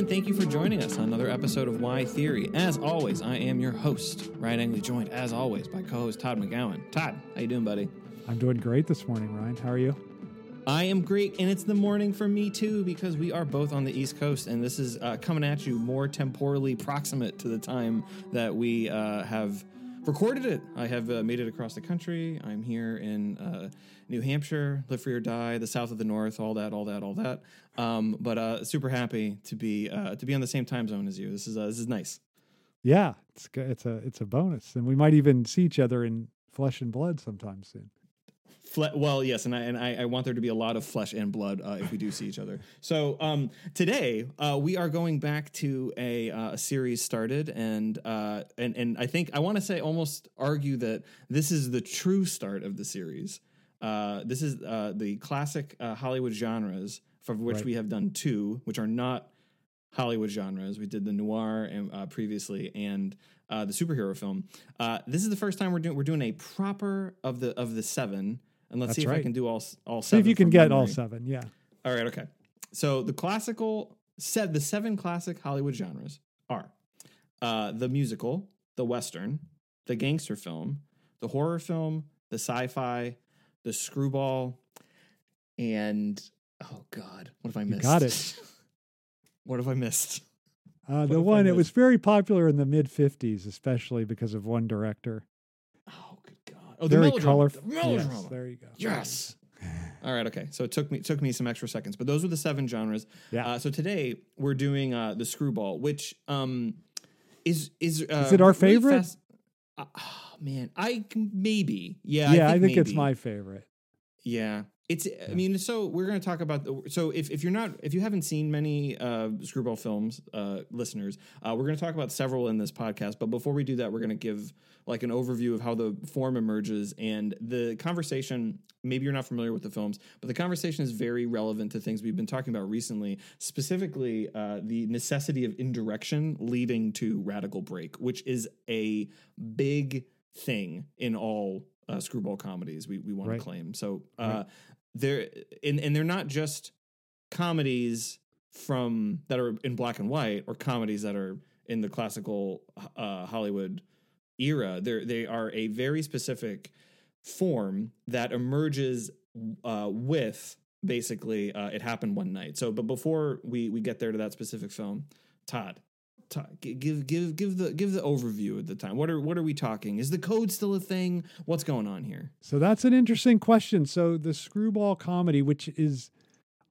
and thank you for joining us on another episode of Why Theory. As always, I am your host, Ryan Engley, joined as always by co-host Todd McGowan. Todd, how you doing, buddy? I'm doing great this morning, Ryan. How are you? I am great, and it's the morning for me too because we are both on the East Coast, and this is uh, coming at you more temporally proximate to the time that we uh, have recorded it. I have uh, made it across the country. I'm here in uh, New Hampshire, live free or die, the south of the north, all that, all that, all that. Um, but uh, super happy to be uh, to be on the same time zone as you. This is uh, this is nice. Yeah, it's it's a it's a bonus, and we might even see each other in flesh and blood sometime soon. Fle- well, yes, and I and I, I want there to be a lot of flesh and blood uh, if we do see each other. So um, today uh, we are going back to a, uh, a series started, and uh, and and I think I want to say almost argue that this is the true start of the series. Uh, this is uh, the classic uh, Hollywood genres, from which Right. we have done two, which are not Hollywood genres. We did the noir and, uh, previously, and uh, the superhero film. Uh, this is the first time we're doing we're doing a proper of the of the seven, and let's That's see if I can do all all See seven. if you can get all seven. Yeah, All right, okay. So the classical set the seven classic Hollywood genres are uh, the musical, the western, the gangster film, the horror film, the sci-fi, the screwball, and oh god, what have I You missed? got it. what have I missed? uh, the one it was very popular in the mid '50s, especially because of one director. Oh good god! Oh, very the melodrama. colorful. The melodrama. Yes, there you go. Yes. All right. Okay. So it took me it took me some extra seconds, but those were the seven genres. Yeah. Uh, so today we're doing uh, the screwball, which um is is uh, Is it our really favorite? fast- Uh, oh, man, I maybe. Yeah. yeah, I think, it's maybe. my favorite. Yeah. It's. I mean, so we're going to talk about. The, so if, if you're not, if you haven't seen many uh, screwball films, uh, listeners, uh, we're going to talk about several in this podcast. But before we do that, we're going to give like an overview of how the form emerges and the conversation. Maybe you're not familiar with the films, but the conversation is very relevant to things we've been talking about recently. Specifically, uh, the necessity of indirection leading to radical break, which is a big thing in all uh, screwball comedies. We we want Right. to claim so. Uh, Right. They're and, and they're not just comedies from that are in black and white or comedies that are in the classical uh, Hollywood era. They they are a very specific form that emerges uh, with basically uh, it happened one night. So, but before we we get there to that specific film, Todd. Give give give the give the overview at the time. What are what are we talking? Is the code still a thing? What's going on here? So that's an interesting question. So the screwball comedy, which is,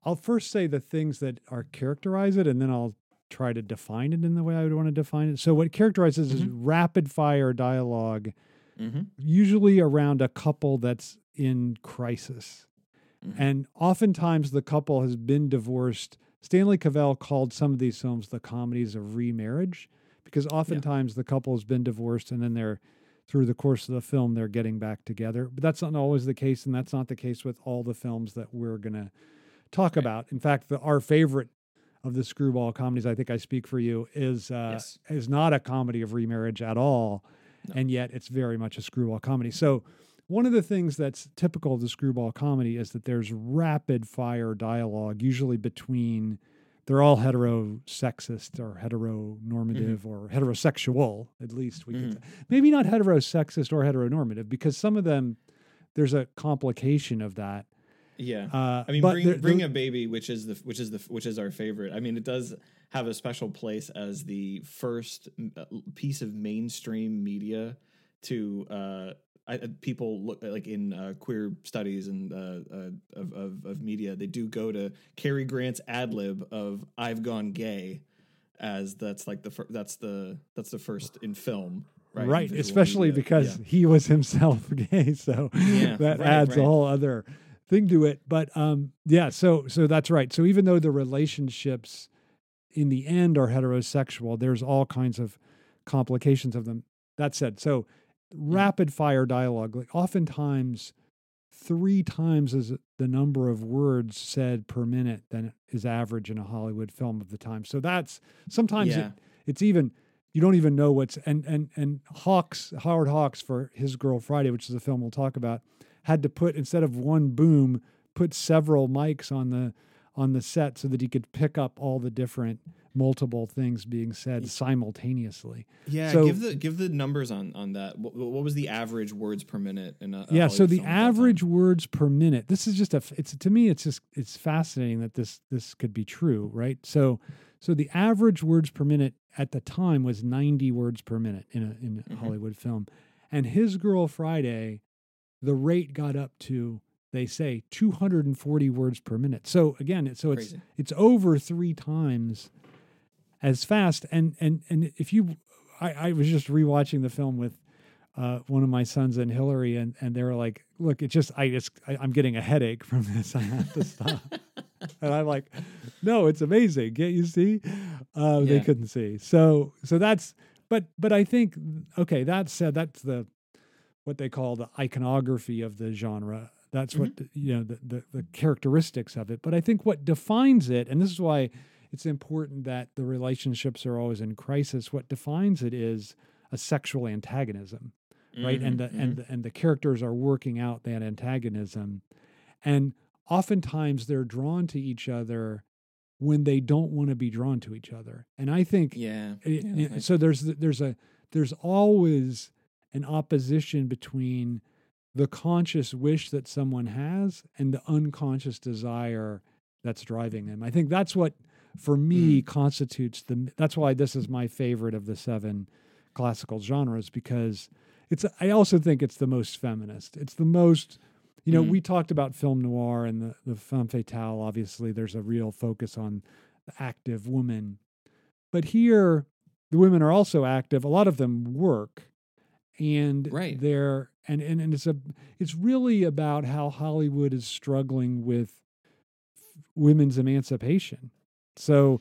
I'll first say the things that are characterize it, and then I'll try to define it in the way I would want to define it. So what characterizes is rapid fire dialogue, Mm-hmm. usually around a couple that's in crisis. Mhm. And oftentimes the couple has been divorced. Stanley Cavell called some of these films the comedies of remarriage because oftentimes the couple has been divorced and then they're through the course of the film they're getting back together. But that's not always the case and that's not the case with all the films that we're going to talk Right. about. In fact, the, our favorite of the screwball comedies, I think I speak for you, is uh, Yes. is not a comedy of remarriage at all, No. and yet it's very much a screwball comedy. So one of the things that's typical of the screwball comedy is that there's rapid fire dialogue, usually between they're all heterosexist or heteronormative or heterosexual, at least we could say. Maybe not heterosexist or heteronormative, because some of them there's a complication of that. Yeah. Uh, I mean, bring, there- bring there- a baby, which is the which is the which is our favorite. I mean, it does have a special place as the first uh, piece of mainstream media to uh, I, uh, people look like in uh, queer studies and uh, uh, of, of of media. They do go to Cary Grant's ad lib of "I've gone gay," as that's like the fir- that's the that's the first in film, right? right, especially media. because Yeah. he was himself gay, so Yeah, that right, adds a whole other thing to it. But um, yeah, so so that's right. So even though the relationships in the end are heterosexual, there's all kinds of complications of them. That said, so Mm-hmm. rapid fire dialogue, like oftentimes three times as the number of words said per minute than is average in a Hollywood film of the time. So that's sometimes Yeah. it, it's even you don't even know what's and and and Hawks Howard Hawks for his Girl Friday, which is a film we'll talk about, had to put instead of one boom, put several mics on the on the set so that he could pick up all the different multiple things being said simultaneously. Yeah, So- give the give the numbers on on that. What, what was the average words per minute in a, a yeah, so the film at that time? average words per minute. This is just a. it's to me it's just it's fascinating that this this could be true, right? So so the average words per minute at the time was 90 words per minute in a in a Mhm. Hollywood film. And His Girl Friday the rate got up to they say 240 words per minute. So again, so it's Crazy. it's over 3 times as fast and and and if you I, I was just rewatching the film with uh, one of my sons and Hillary, and and they were like, "Look, it just I just I, I'm getting a headache from this. I have to stop." and I'm like, "No, it's amazing. Can't you see?" Uh, They couldn't see. So so that's but but I think okay. That said, that's the what they call the iconography of the genre. That's what you know the, the the characteristics of it. But I think what defines it, and this is why it's important that the relationships are always in crisis. What defines it is a sexual antagonism right and the Mhm, and the, and the characters are working out that antagonism and oftentimes they're drawn to each other when they don't want to be drawn to each other and i think yeah. it- yeah, so there's there's a there's always an opposition between the conscious wish that someone has and the unconscious desire that's driving them i think that's what for Mm. me constitutes the that's why this is my favorite of the seven classical genres because it's i also think it's the most feminist it's the most you know Mm. we talked about film noir and the the femme fatale obviously there's a real focus on the active woman but here the women are also active a lot of them work and Right. they're and, and and it's a it's really about how hollywood is struggling with f- women's emancipation so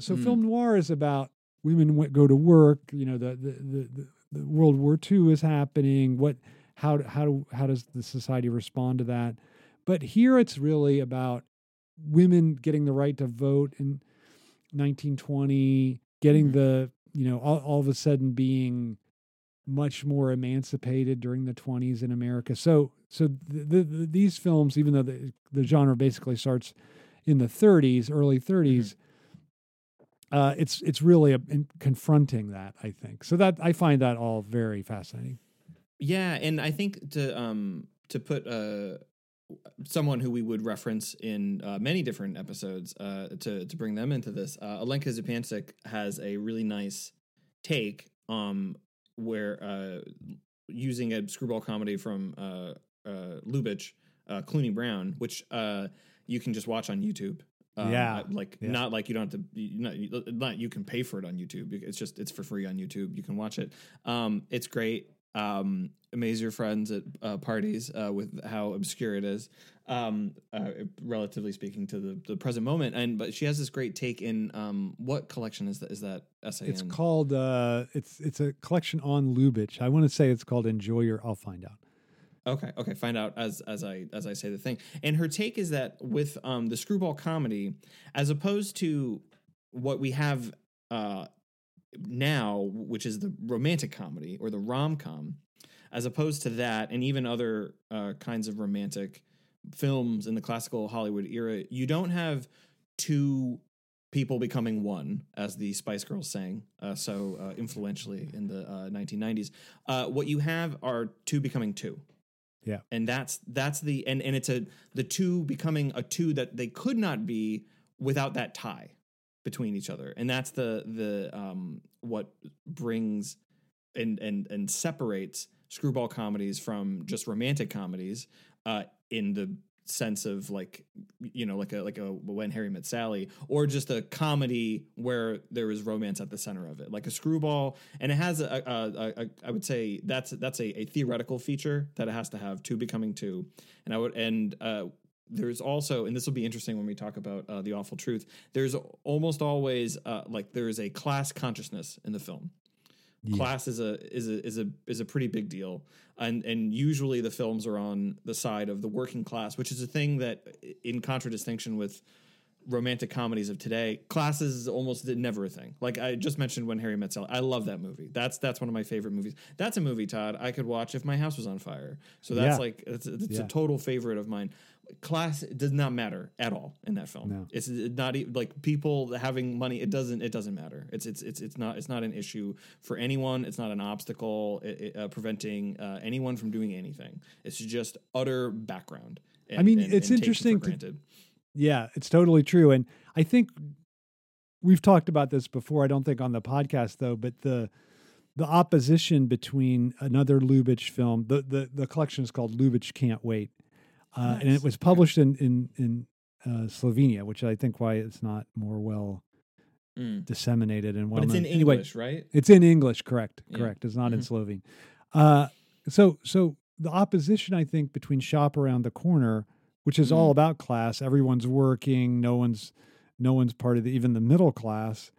so Mm. film noir is about women go to work you know the the, the the world war ii is happening what how how how does the society respond to that but here it's really about women getting the right to vote in 1920 getting Mhm. the you know all, all of a sudden being much more emancipated during the 20s in america. So so the, the, the, these films even though the, the genre basically starts in the 30s early 30s uh, it's it's really a, in confronting that i think. So that i find that all very fascinating. Yeah, and I think to um to put uh someone who we would reference in uh, many different episodes uh to to bring them into this, uh, Alenka Zupancic has a really nice take um where uh using a screwball comedy from uh uh Lubitsch, uh Cluny Brown, which uh you can just watch on YouTube. Um, Yeah, like yeah. not like you don't have to. Not, not you can pay for it on YouTube. It's just it's for free on YouTube. You can watch it. Um, it's great. Um, amaze your friends at uh, parties uh, with how obscure it is, um, uh, relatively speaking to the, the present moment. And but she has this great take in um, what collection is that? Is that essay? it's called uh it's it's a collection on lubitsch i want to say it's called enjoy your i'll find out Okay, okay. Find out as as I as I say the thing. And her take is that with um the screwball comedy, as opposed to what we have uh now, which is the romantic comedy or the rom com, as opposed to that, and even other uh, kinds of romantic films in the classical Hollywood era, you don't have two people becoming one, as the Spice Girls sang uh, so uh, influentially in the uh, 1990s. Uh, what you have are two becoming two Yeah. and that's that's the and and it's a the two becoming a two that they could not be without that tie between each other. And that's the the um what brings and and and separates screwball comedies from just romantic comedies uh in the sense of like you know like a like a when harry met sally or just a comedy where there is romance at the center of it like a screwball. And it has a, a, a, a i would say that's that's a, a theoretical feature that it has to have two becoming two. And i would and uh there's also and this will be interesting when we talk about uh, the awful truth there's almost always uh, like there's a class consciousness in the film Yeah. class is a is a is a is a pretty big deal and and usually the films are on the side of the working class which is a thing that in contradistinction with romantic comedies of today, classes is almost never a thing. Like I just mentioned when Harry met Sally. I love that movie. That's that's one of my favorite movies. That's a movie, Todd, I could watch if my house was on fire. So that's Yeah. like it's, it's Yeah. a total favorite of mine. Class does not matter at all in that film. No. It's not e- like people having money. It doesn't. It doesn't matter. It's it's it's it's not. It's not an issue for anyone. It's not an obstacle it, it, uh, preventing uh, anyone from doing anything. It's just utter background. I mean, and- it's and interesting to- Yeah, it's totally true. And I think we've talked about this before. I don't think on the podcast though, but the the opposition between another Lubitsch film, the the, the collection is called Lubitsch Can't Wait. Uh, and it was published in in in uh, Slovenia, which I think why it's not more well Mm. disseminated and well But it's in known. Anyway, English, right? It's in English, correct? Yeah. Correct. It's not in Mhm. Slovene. Uh, so, so the opposition, I think, between shop around the corner, which is all Mhm. about class, everyone's working, no one's, no one's part of the, even the middle class,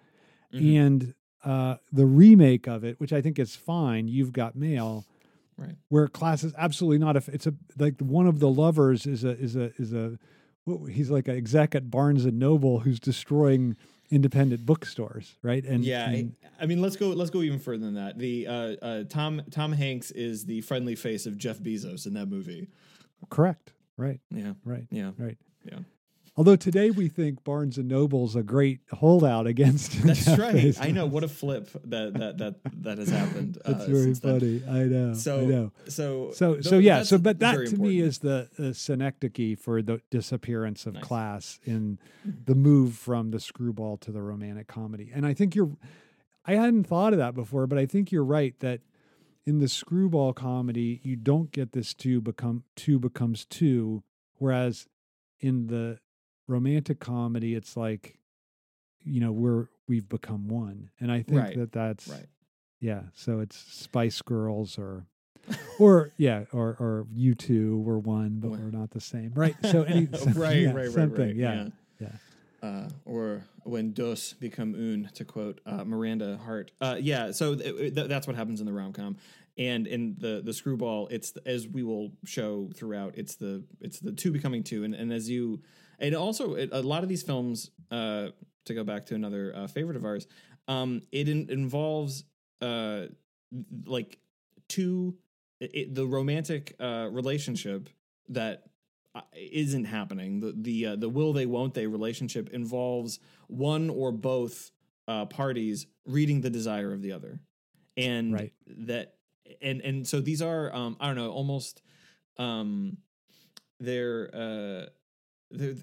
Mhm. and uh, the remake of it, which I think is fine. You've got mail, Right. where class is absolutely not. If it's a like one of the lovers is a is a is a he's like an exec at Barnes and Noble who's destroying independent bookstores, right? And yeah, and- I, I mean, let's go. Let's go even further than that. The uh, uh, Tom Tom Hanks is the friendly face of Jeff Bezos in that movie. correct, right, Yeah, right. yeah, Right. Yeah. Although today we think Barnes and Noble's a great holdout against. that's Jeff right. Bezos. I know what a flip that that that that has happened. uh, That's very since then. I know. So I know. so So th- so yeah. So but that to me is the, the synecdoche for the disappearance of Nice. class in the move from the screwball to the romantic comedy. And I think you're. I hadn't thought of that before, but I think you're right that in the screwball comedy you don't get this two become two becomes two, whereas in the romantic comedy it's like you know we're we've become one and i think Right. that that's right. yeah so it's spice girls or or yeah or or you two were one but we're not the same right so any right, yeah, right, right, same right. thing, yeah, yeah. yeah. Uh, or when dos become un, to quote uh, Miranda Hart. Uh, yeah, so th- th- that's what happens in the rom com, and in the the screwball, it's the- as we will show throughout. It's the it's the two becoming two, and, and as you, and also it, a lot of these films. Uh, to go back to another uh, favorite of ours, um, it in, involves uh, like two it, the romantic uh, relationship that uh, isn't happening. The the uh, the will they won't they relationship involves one or both uh, parties reading the desire of the other, and Right. that and and so these are um, I don't know almost um, they're uh, they're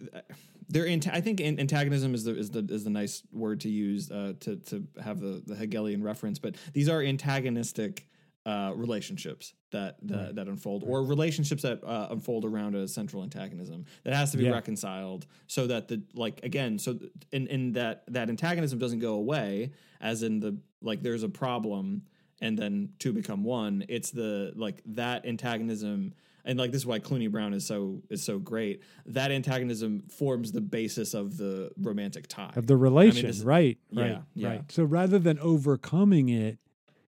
they're I think antagonism is the is the is the nice word to use uh, to to have the the Hegelian reference, but these are antagonistic uh, relationships that that, Right. that unfold, or relationships that uh, unfold around a central antagonism that has to be Yeah. reconciled, so that the like again, so in in that that antagonism doesn't go away, as in the like there's a problem and then two become one. It's the like that antagonism. And like this is why Cluny Brown is so is so great. That antagonism forms the basis of the romantic tie. of the relation this- right yeah, right yeah. right so rather than overcoming it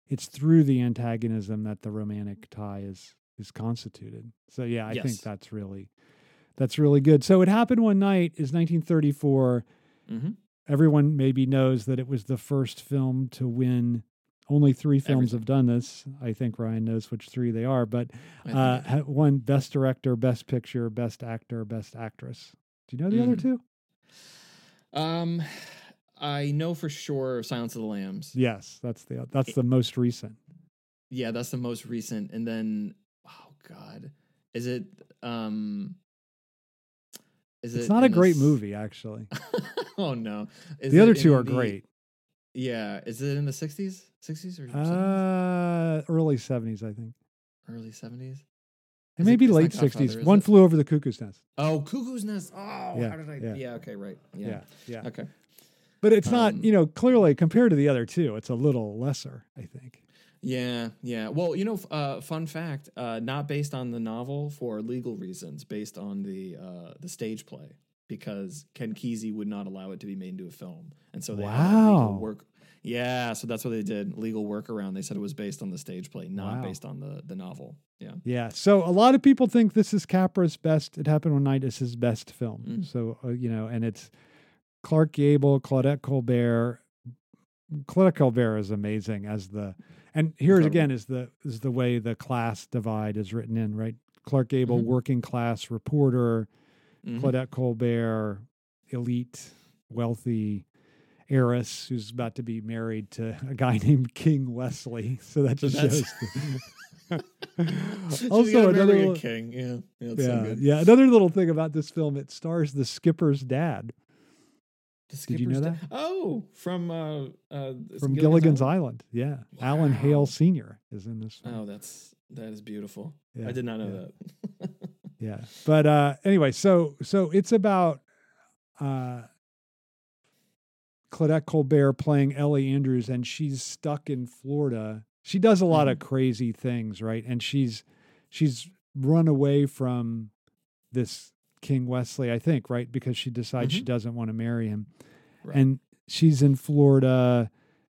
it's through the antagonism that the romantic tie is is constituted so yeah i Yes. think that's really that's really good so it happened one night is 1934 hmm everyone maybe knows that it was the first film to win only three films Everything. have done this i think ryan knows which three they are but uh won best director best picture best actor best actress do you know the other Mhm. two um, I know for sure Silence of the Lambs. yes that's the that's the most recent Yeah, that's the most recent. And then, oh god, is it? Um, is it's it not a great s- movie actually oh no, Is the it other two are the- great Yeah, is it in the sixties, sixties or 70s? uh early 70s i think early seventies? it may be late 60s one it? flew over the cuckoo's nest Oh, Cuckoo's Nest. Oh, Yeah, how did I? yeah. Yeah. okay, right. yeah Yeah. yeah, Okay. but it's not Um, you know clearly compared to the other two it's a little lesser i think Yeah, yeah. Well, you know, uh, fun fact: uh, not based on the novel for legal reasons, based on the uh, the stage play, because Ken Kesey would not allow it to be made into a film, and so they had Wow. work. Yeah, so that's what they did. Legal workaround. They said it was based on the stage play, not Wow. based on the the novel. Yeah. Yeah. So a lot of people think this is Capra's best. It happened one night. Is his best film. Mm. So uh, you know, and it's Clark Gable, Claudette Colbert. Claudette Colbert is amazing as the, and here again is the is the way the class divide is written in right. Clark Gable, Mhm. working class reporter. Mhm. Claudette Colbert, elite, wealthy heiress who's about to be married to a guy named King Wesley. So that just that's- shows. the- also, another little- king. Yeah, yeah, so yeah, good. yeah. Another little thing about this film: it stars the skipper's dad The Did you know skipper's that? Oh, from uh, uh, from Gilligan's Island? Island. Yeah, Alan Hale Sr. is in this. Film. Oh, that's that is beautiful. Yeah, I did not know that. Yeah. But uh anyway, so so it's about uh Claudette Colbert playing Ellie Andrews and she's stuck in Florida. She does a lot of crazy things, right? And she's she's run away from this King Wesley, I think, right? Because she decides she doesn't want to marry him. Right. And she's in Florida.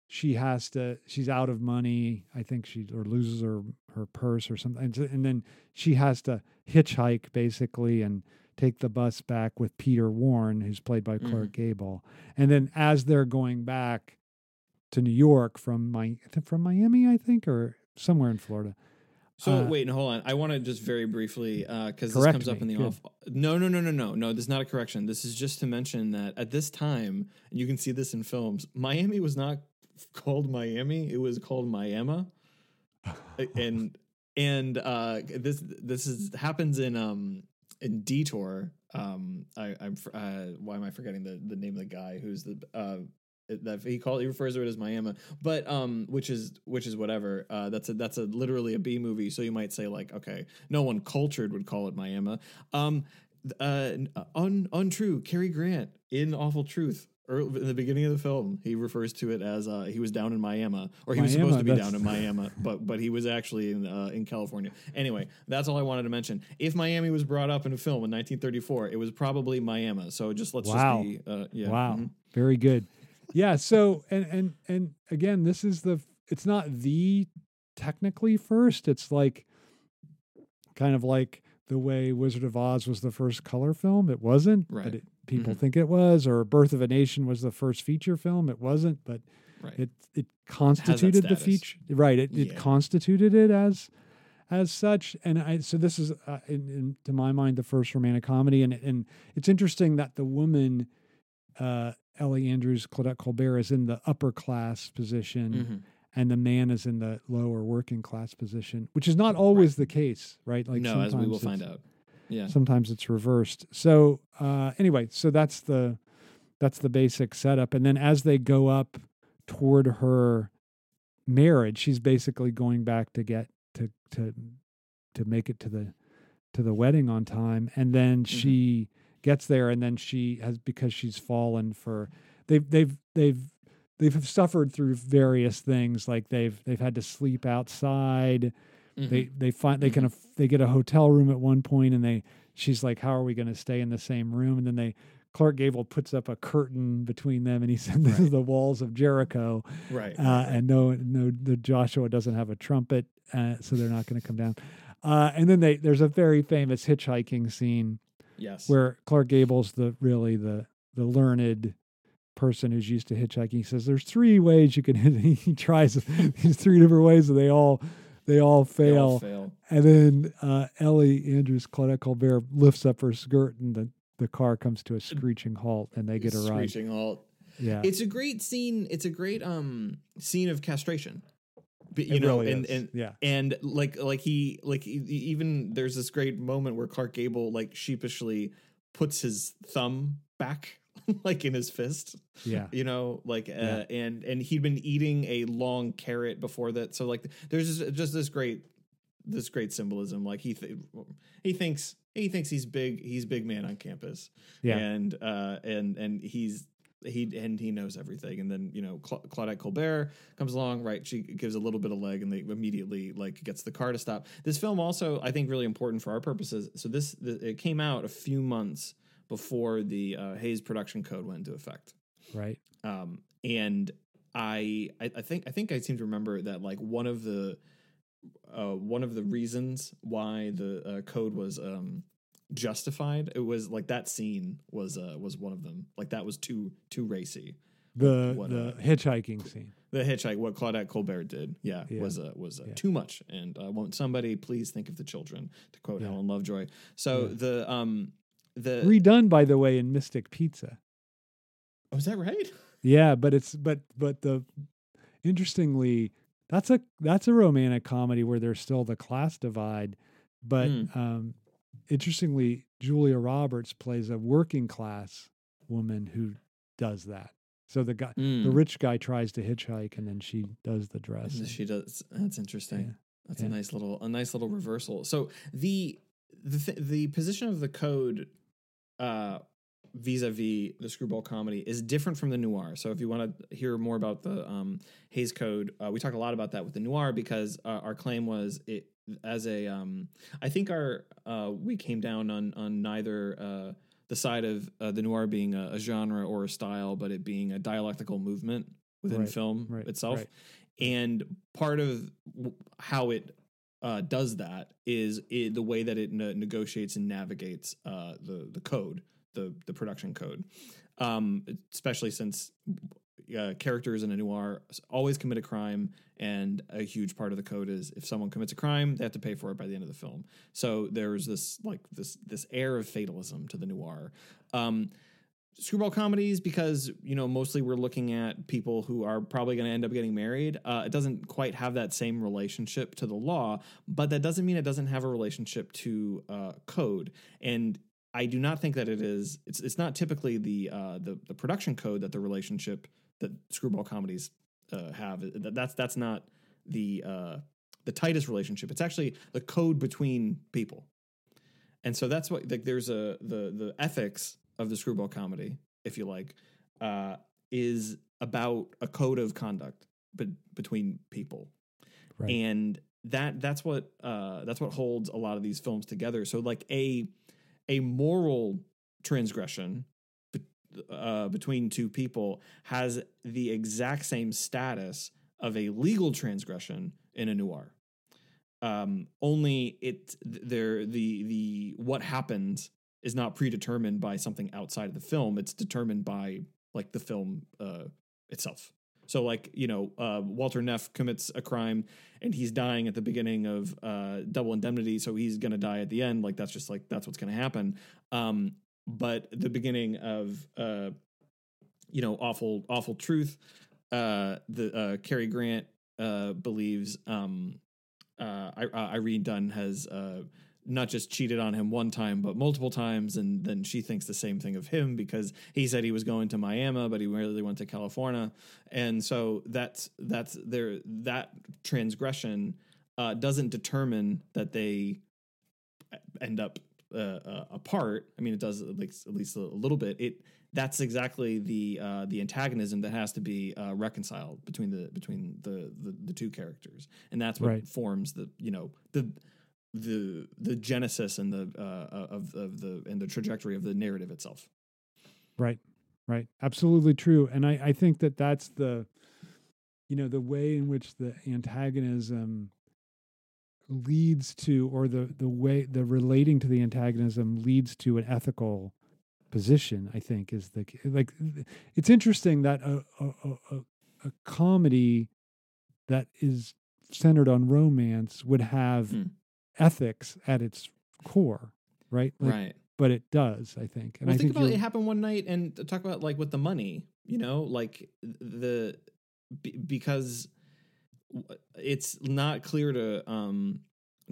She has to she's out of money. I think she or loses her her purse or something. And, so- and then she has to hitchhike basically and take the bus back with Peter Warren, who's played by Clark Gable. And then as they're going back to New York from my from Miami, I think, or somewhere in Florida. So Uh, wait, and hold on. I want to just very briefly because this Correct comes up in the Good. off. No, no, no, no, no, no. This is not a correction. This is just to mention that at this time, and you can see this in films. Miami was not called Miami. It was called Miami, and and uh, this this is happens in um in Detour. Um, I, I'm uh, why am I forgetting the the name of the guy who's the uh that he called he refers to it as Miami, but um, which is which is whatever. Uh, that's a that's a literally a B movie, so you might say like, okay, no one cultured would call it Miami. Um, uh, un, untrue. Cary Grant in Awful Truth. In the beginning of the film, he refers to it as uh, he was down in Miami, or he was supposed to be down in Miami, but but he was actually in uh, in California. Anyway, that's all I wanted to mention. If Miami was brought up in a film in 1934, it was probably Miami. So just let's Wow. just be uh, yeah. Wow. mhm. Very good. Yeah. So and and and again, this is the it's not the technically first. It's like kind of like the way Wizard of Oz was the first color film. It wasn't, Right. but it, people Mhm. think it was. Or Birth of a Nation was the first feature film. It wasn't, but Right. it it constituted the feature. Right. It it constituted it as as such. And I so this is uh, in, in to my mind the first romantic comedy. And and it's interesting that the woman. Uh, Ellie Andrews, Claudette Colbert is in the upper class position, Mhm. and the man is in the lower working class position, which is not always the case, right? Like no, as we will find out. Yeah. Sometimes it's reversed. So uh, anyway, so that's the that's the basic setup, and then as they go up toward her marriage, she's basically going back to get to to to make it to the to the wedding on time, and then Mm-hmm. she gets there, and then she has because she's fallen for they've they've they've they've suffered through various things like they've they've had to sleep outside Mhm. they they find they can aff- they get a hotel room at one point and they she's like how are we going to stay in the same room and then they Clark Gable puts up a curtain between them and he said this is the walls of Jericho right. uh, right, right. and no no the Joshua doesn't have a trumpet uh, so they're not going to come down uh, and then they there's a very famous hitchhiking scene yes. where Clark Gable's the really the the learned person who's used to hitchhiking. He says there's three ways you can. He tries these three different ways, and they all they all They fail. all fail. And then uh, Ellie Andrews, Claudette Colbert lifts up her skirt, and the the car comes to a screeching halt, and they get a ride. Screeching halt. Yeah, It's a great scene. It's a great um scene of castration. But, you It know, really and is. and Yeah. and like like he like even there's this great moment where Clark Gable like sheepishly puts his thumb back like in his fist. yeah, you know like uh, Yeah. and and he'd been eating a long carrot before that. So like there's just, just this great this great symbolism. Like he th- he thinks he thinks he's big he's big man on campus. Yeah. and uh and and he's he and he knows everything. And then you know Cla- claudette colbert comes along right? She gives a little bit of leg and they immediately like gets the car to stop. This film also i think really important for our purposes. So this the, it came out a few months before the uh, hays production code went into effect right. um, and I, I I think I think I seem to remember that like one of the uh, one of the reasons why the uh, code was um, justified. It was like that scene was uh was one of them. Like that was too too racy. The What, the uh, hitchhiking scene. The hitchhike, what Claudette Colbert did, yeah, Yeah. was uh, was uh, Yeah. too much. And uh, won't somebody please think of the children? To quote Yeah. Helen Lovejoy. So the um the Redone by the way in Mystic Pizza. oh, is that right? Yeah, but it's but but the interestingly that's a that's a romantic comedy where there's still the class divide, but Hmm. um interestingly Julia Roberts plays a working class woman who does that. So the guy the Mm. rich guy tries to hitchhike and then she does the dress. And- She does. That's interesting. Yeah. That's Yeah. a nice little a nice little reversal. So the the th- the position of the code uh vis-a-vis the screwball comedy is different from the noir. So if you want to hear more about the um Hays Code, uh, we talk a lot about that with the noir because uh, our claim was it as a um I think our uh we came down on on neither uh the side of uh, the noir being a, a genre or a style, but it being a dialectical movement within Right, film right, itself. right. And part of w- how it uh, does that is it, the way that it ne- negotiates and navigates uh, the the code, the the production code, um, especially since uh, characters in a noir always commit a crime, and a huge part of the code is if someone commits a crime, they have to pay for it by the end of the film. So there's this like this this air of fatalism to the noir. Um, screwball comedies because you know mostly we're looking at people who are probably going to end up getting married. Uh, it doesn't quite have that same relationship to the law but that doesn't mean it doesn't have a relationship to uh, code. And i do not think that it is it's it's not typically the uh, the, the production code that the relationship that screwball comedies uh, have. That- that's that's not the uh, the tightest relationship. It's actually the code between people. And so that's what like there's a the the ethics of the screwball comedy if you like uh is about a code of conduct but between people. Right. and that that's what uh that's what holds a lot of these films together. So like a a moral transgression be- uh, between two people has the exact same status of a legal transgression in a noir. Um only it there the the what happens is not predetermined by something outside of the film it's determined by like the film uh itself. So like you know uh walter neff commits a crime and he's dying at the beginning of uh double indemnity so he's gonna die at the end like that's just like that's what's gonna happen. Um but the beginning of uh you know awful awful truth uh the uh Cary Grant uh believes um uh uh, Irene Dunne has uh not just cheated on him one time but multiple times. And then she thinks the same thing of him because he said he was going to Miami but he really went to California. And so that's that's there that transgression uh doesn't determine that they end up uh, uh, apart. I mean it does like at least a little bit. It that's exactly the uh, the antagonism that has to be uh, reconciled between the between the, the the two characters, and that's what Right. forms the you know the the the genesis and the uh, of of the and the trajectory of the narrative itself. Right, right. Absolutely true. And I, I think that that's the, you know, the way in which the antagonism leads to, or the the way the relating to the antagonism leads to an ethical position. I think is the like. It's interesting that a a, a, a- comedy that is centered on romance would have Hmm. Ethics at its core, right? Like, right. But it does, I think. And well, I think think about it happened one night and talk about like with the money, you know, like the be- because it's not clear to um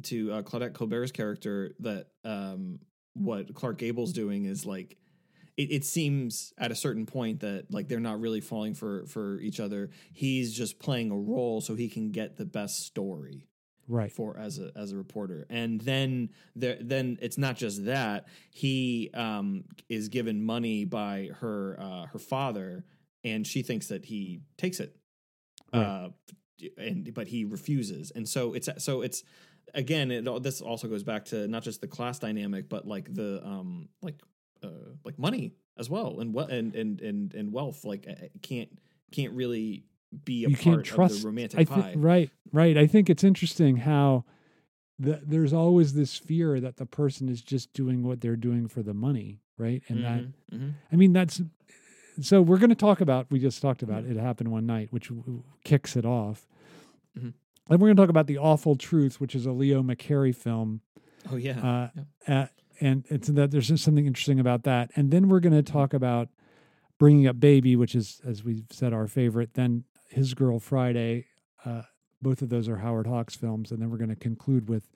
to uh, Claudette Colbert's character that um what Clark Gable's doing is like it, it seems at a certain point that like they're not really falling for for each other. He's just playing a role so he can get the best story right. for as a as a reporter. And then there then it's not just that. He um is given money by her uh her father and she thinks that he takes it. Right. uh and but he refuses. And so it's so it's again it this also goes back to not just the class dynamic but like the um like uh like money as well and what and and and and wealth. Like can't can't really be a you part can't of trust the romantic I pie think right, right. I think it's interesting how the, there's always this fear that the person is just doing what they're doing for the money, right? And that Mhm, mhm. I mean, that's so we're going to talk about. We just talked about it happened one night, which kicks it off. And we're going to talk about the awful truth, which is a Leo McCarey film, oh yeah, uh, yeah. uh, and it's that there's just something interesting about that. And then we're going to talk about bringing up baby, which is, as we've said, our favorite. Then his girl Friday. Uh, both of those are Howard Hawks films, and then we're going to conclude with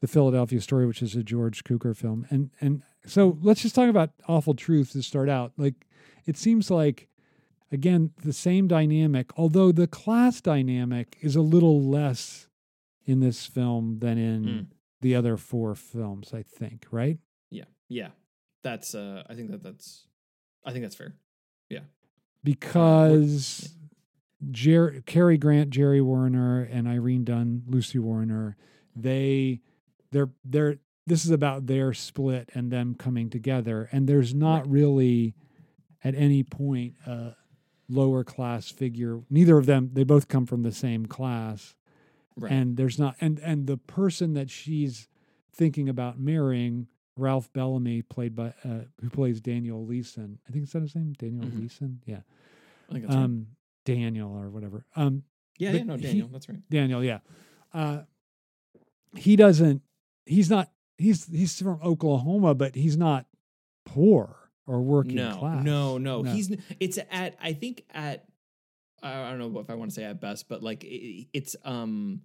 the Philadelphia Story, which is a George Cukor film. And and so let's just talk about Awful Truth to start out. Like it seems like again the same dynamic, although the class dynamic is a little less in this film than in Mm. the other four films. I think, right? yeah, yeah. That's uh, I think that that's, I think that's fair. Yeah, because Jer- Cary Grant, Jerry Warner, and Irene Dunne, Lucy Warner, they they're they're this is about their split and them coming together, and there's not really at any point a lower class figure. Neither of them. They both come from the same class, Right. and there's not and and the person that she's thinking about marrying. Ralph Bellamy, played by uh, who plays Daniel Leeson. I think is that his name, Daniel Mhm. Leeson. Yeah, I think that's right. um, Daniel or whatever. Um, Yeah, yeah, no, he- Daniel, that's right. Daniel, yeah. Uh, he doesn't. He's not. He's he's from Oklahoma, but he's not poor or working No, class. no, no, no. He's it's at I think at I don't know if I want to say at best, but like it, it's um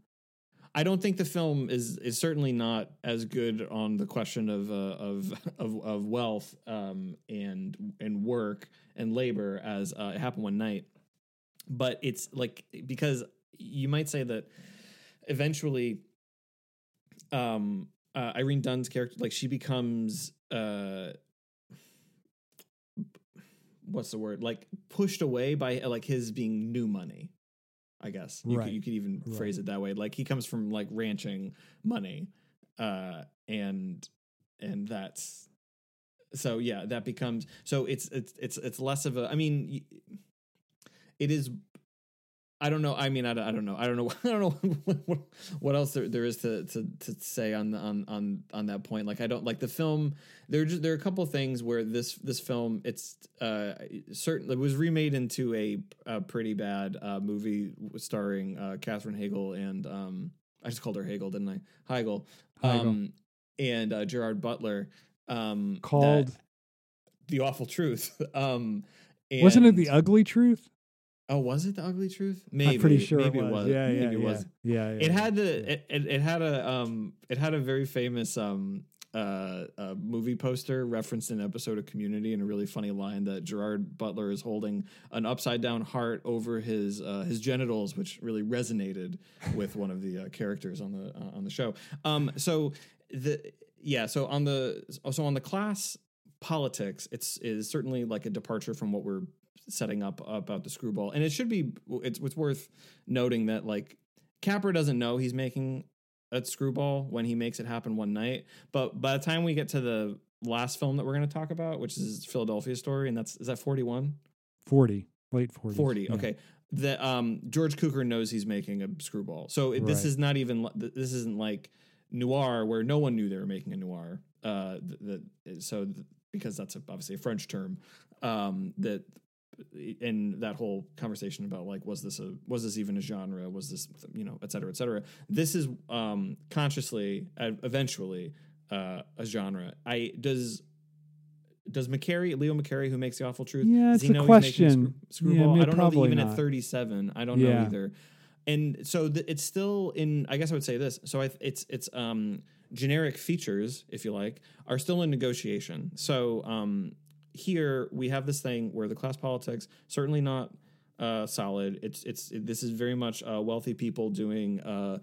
I don't think the film is is certainly not as good on the question of uh, of of of wealth um and and work and labor as uh, it happened one night. But it's like because you might say that eventually um uh, Irene Dunne's character like she becomes uh what's the word? Like pushed away by like his being new money i guess. You, Right. could, you could even phrase it that way. Like he comes from like ranching money uh and and that's so yeah that becomes so it's it's it's it's less of a i mean it is I don't know. I mean, I, don't- I don't know. I don't know. I don't know what, what, what else there, there is to, to to say on on on on that point. Like, I don't like the film. There are just, there are a couple of things where this this film it's uh certain it was remade into a, a pretty bad uh, movie starring uh, Katherine Hagel and um I just called her Hagel, didn't I? Heigl. Heigl. Um, and uh, Gerard Butler. Um, Called the awful truth. Um, wasn't it the ugly truth? Oh, was it the ugly truth? Maybe. I'm pretty sure maybe it was. Yeah, yeah, maybe it yeah. was. Yeah, yeah. It had the it, it, it had a um it had a very famous um uh, uh movie poster referenced in an episode of Community and a really funny line that Gerard Butler is holding an upside down heart over his uh, his genitals, which really resonated with one of the uh, characters on the uh, on the show. Um, so the yeah, so on the so on the class politics, it's is certainly like a departure from what we're setting up about the screwball, and it should be. It's it's worth noting that like Capra doesn't know he's making a screwball when he makes it happen one night, but by the time we get to the last film that we're going to talk about, which is Philadelphia Story, and that's is that forty one. 40, late 40s. 40 yeah. okay the um george cukor knows he's making a screwball so it, this is not even this isn't like noir where no one knew they were making a noir uh th- th- so because that's a, obviously a french term um that in that whole conversation about like was this a was this even a genre was this you know et cetera et cetera this is um consciously uh, eventually uh a genre i does does McCarey, Leo McCarey, who makes the awful truth, Yeah, does it's he a question. Screw- Screwball? may- I don't know even at 37. I don't know either. And so th- it's still in. I guess I would say this. So I, it's it's um generic features, if you like, are still in negotiation. So um here we have this thing where the class politics certainly not uh solid. It's it's this is very much uh, wealthy people doing uh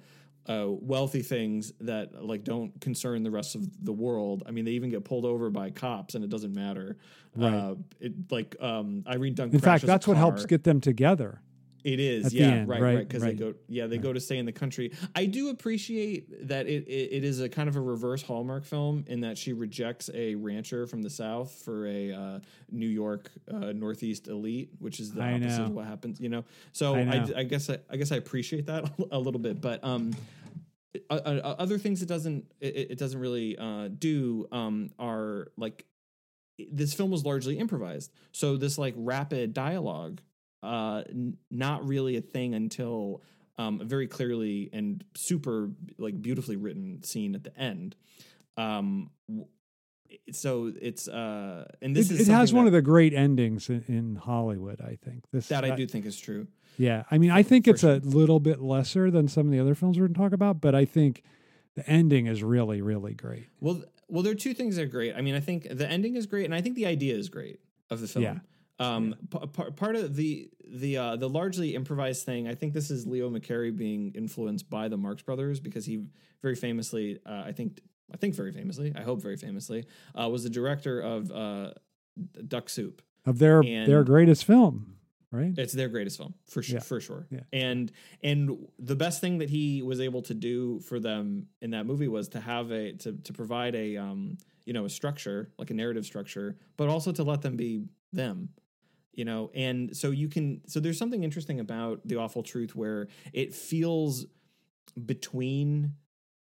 uh, wealthy things that like don't concern the rest of the world. I mean, they even get pulled over by cops, and it doesn't matter. Right. Uh, it like um, Irene Dunne. In fact, that's what helps get them together. It is, yeah, end, right, right, right, because right. they go, yeah, they go to stay in the country. I do appreciate that it, it it is a kind of a reverse Hallmark film in that she rejects a rancher from the South for a uh, New York uh, Northeast elite, which is the I opposite know. of what happens, you know. So I I, know. I guess I, I guess I appreciate that a little bit, but um, other things it doesn't it, it doesn't really uh, do um, are like this film was largely improvised. So this like rapid dialogue, uh, n- not really a thing until um, a very clearly and super like beautifully written scene at the end. Um, w- so it's uh, and this it, is it has one of the great endings in, in Hollywood. I think this that I do think is true. Yeah, I mean, I think For it's a little bit lesser than some of the other films we're going to talk about, but I think the ending is really, really great. Well, well, there are two things that are great. I mean, I think the ending is great, and I think the idea is great of the film. Yeah. Um, p- part of the the uh, the largely improvised thing, I think this is Leo McCarey being influenced by the Marx Brothers because he very famously, uh, I think, I think very famously, I hope very famously, uh, was the director of uh, Duck Soup. Of their their greatest film, right? It's their greatest film for sure, Yeah. for sure. Yeah. And and the best thing that he was able to do for them in that movie was to have a to to provide a um you know a structure like a narrative structure, but also to let them be them. You know, and so you can so there's something interesting about the awful truth where it feels between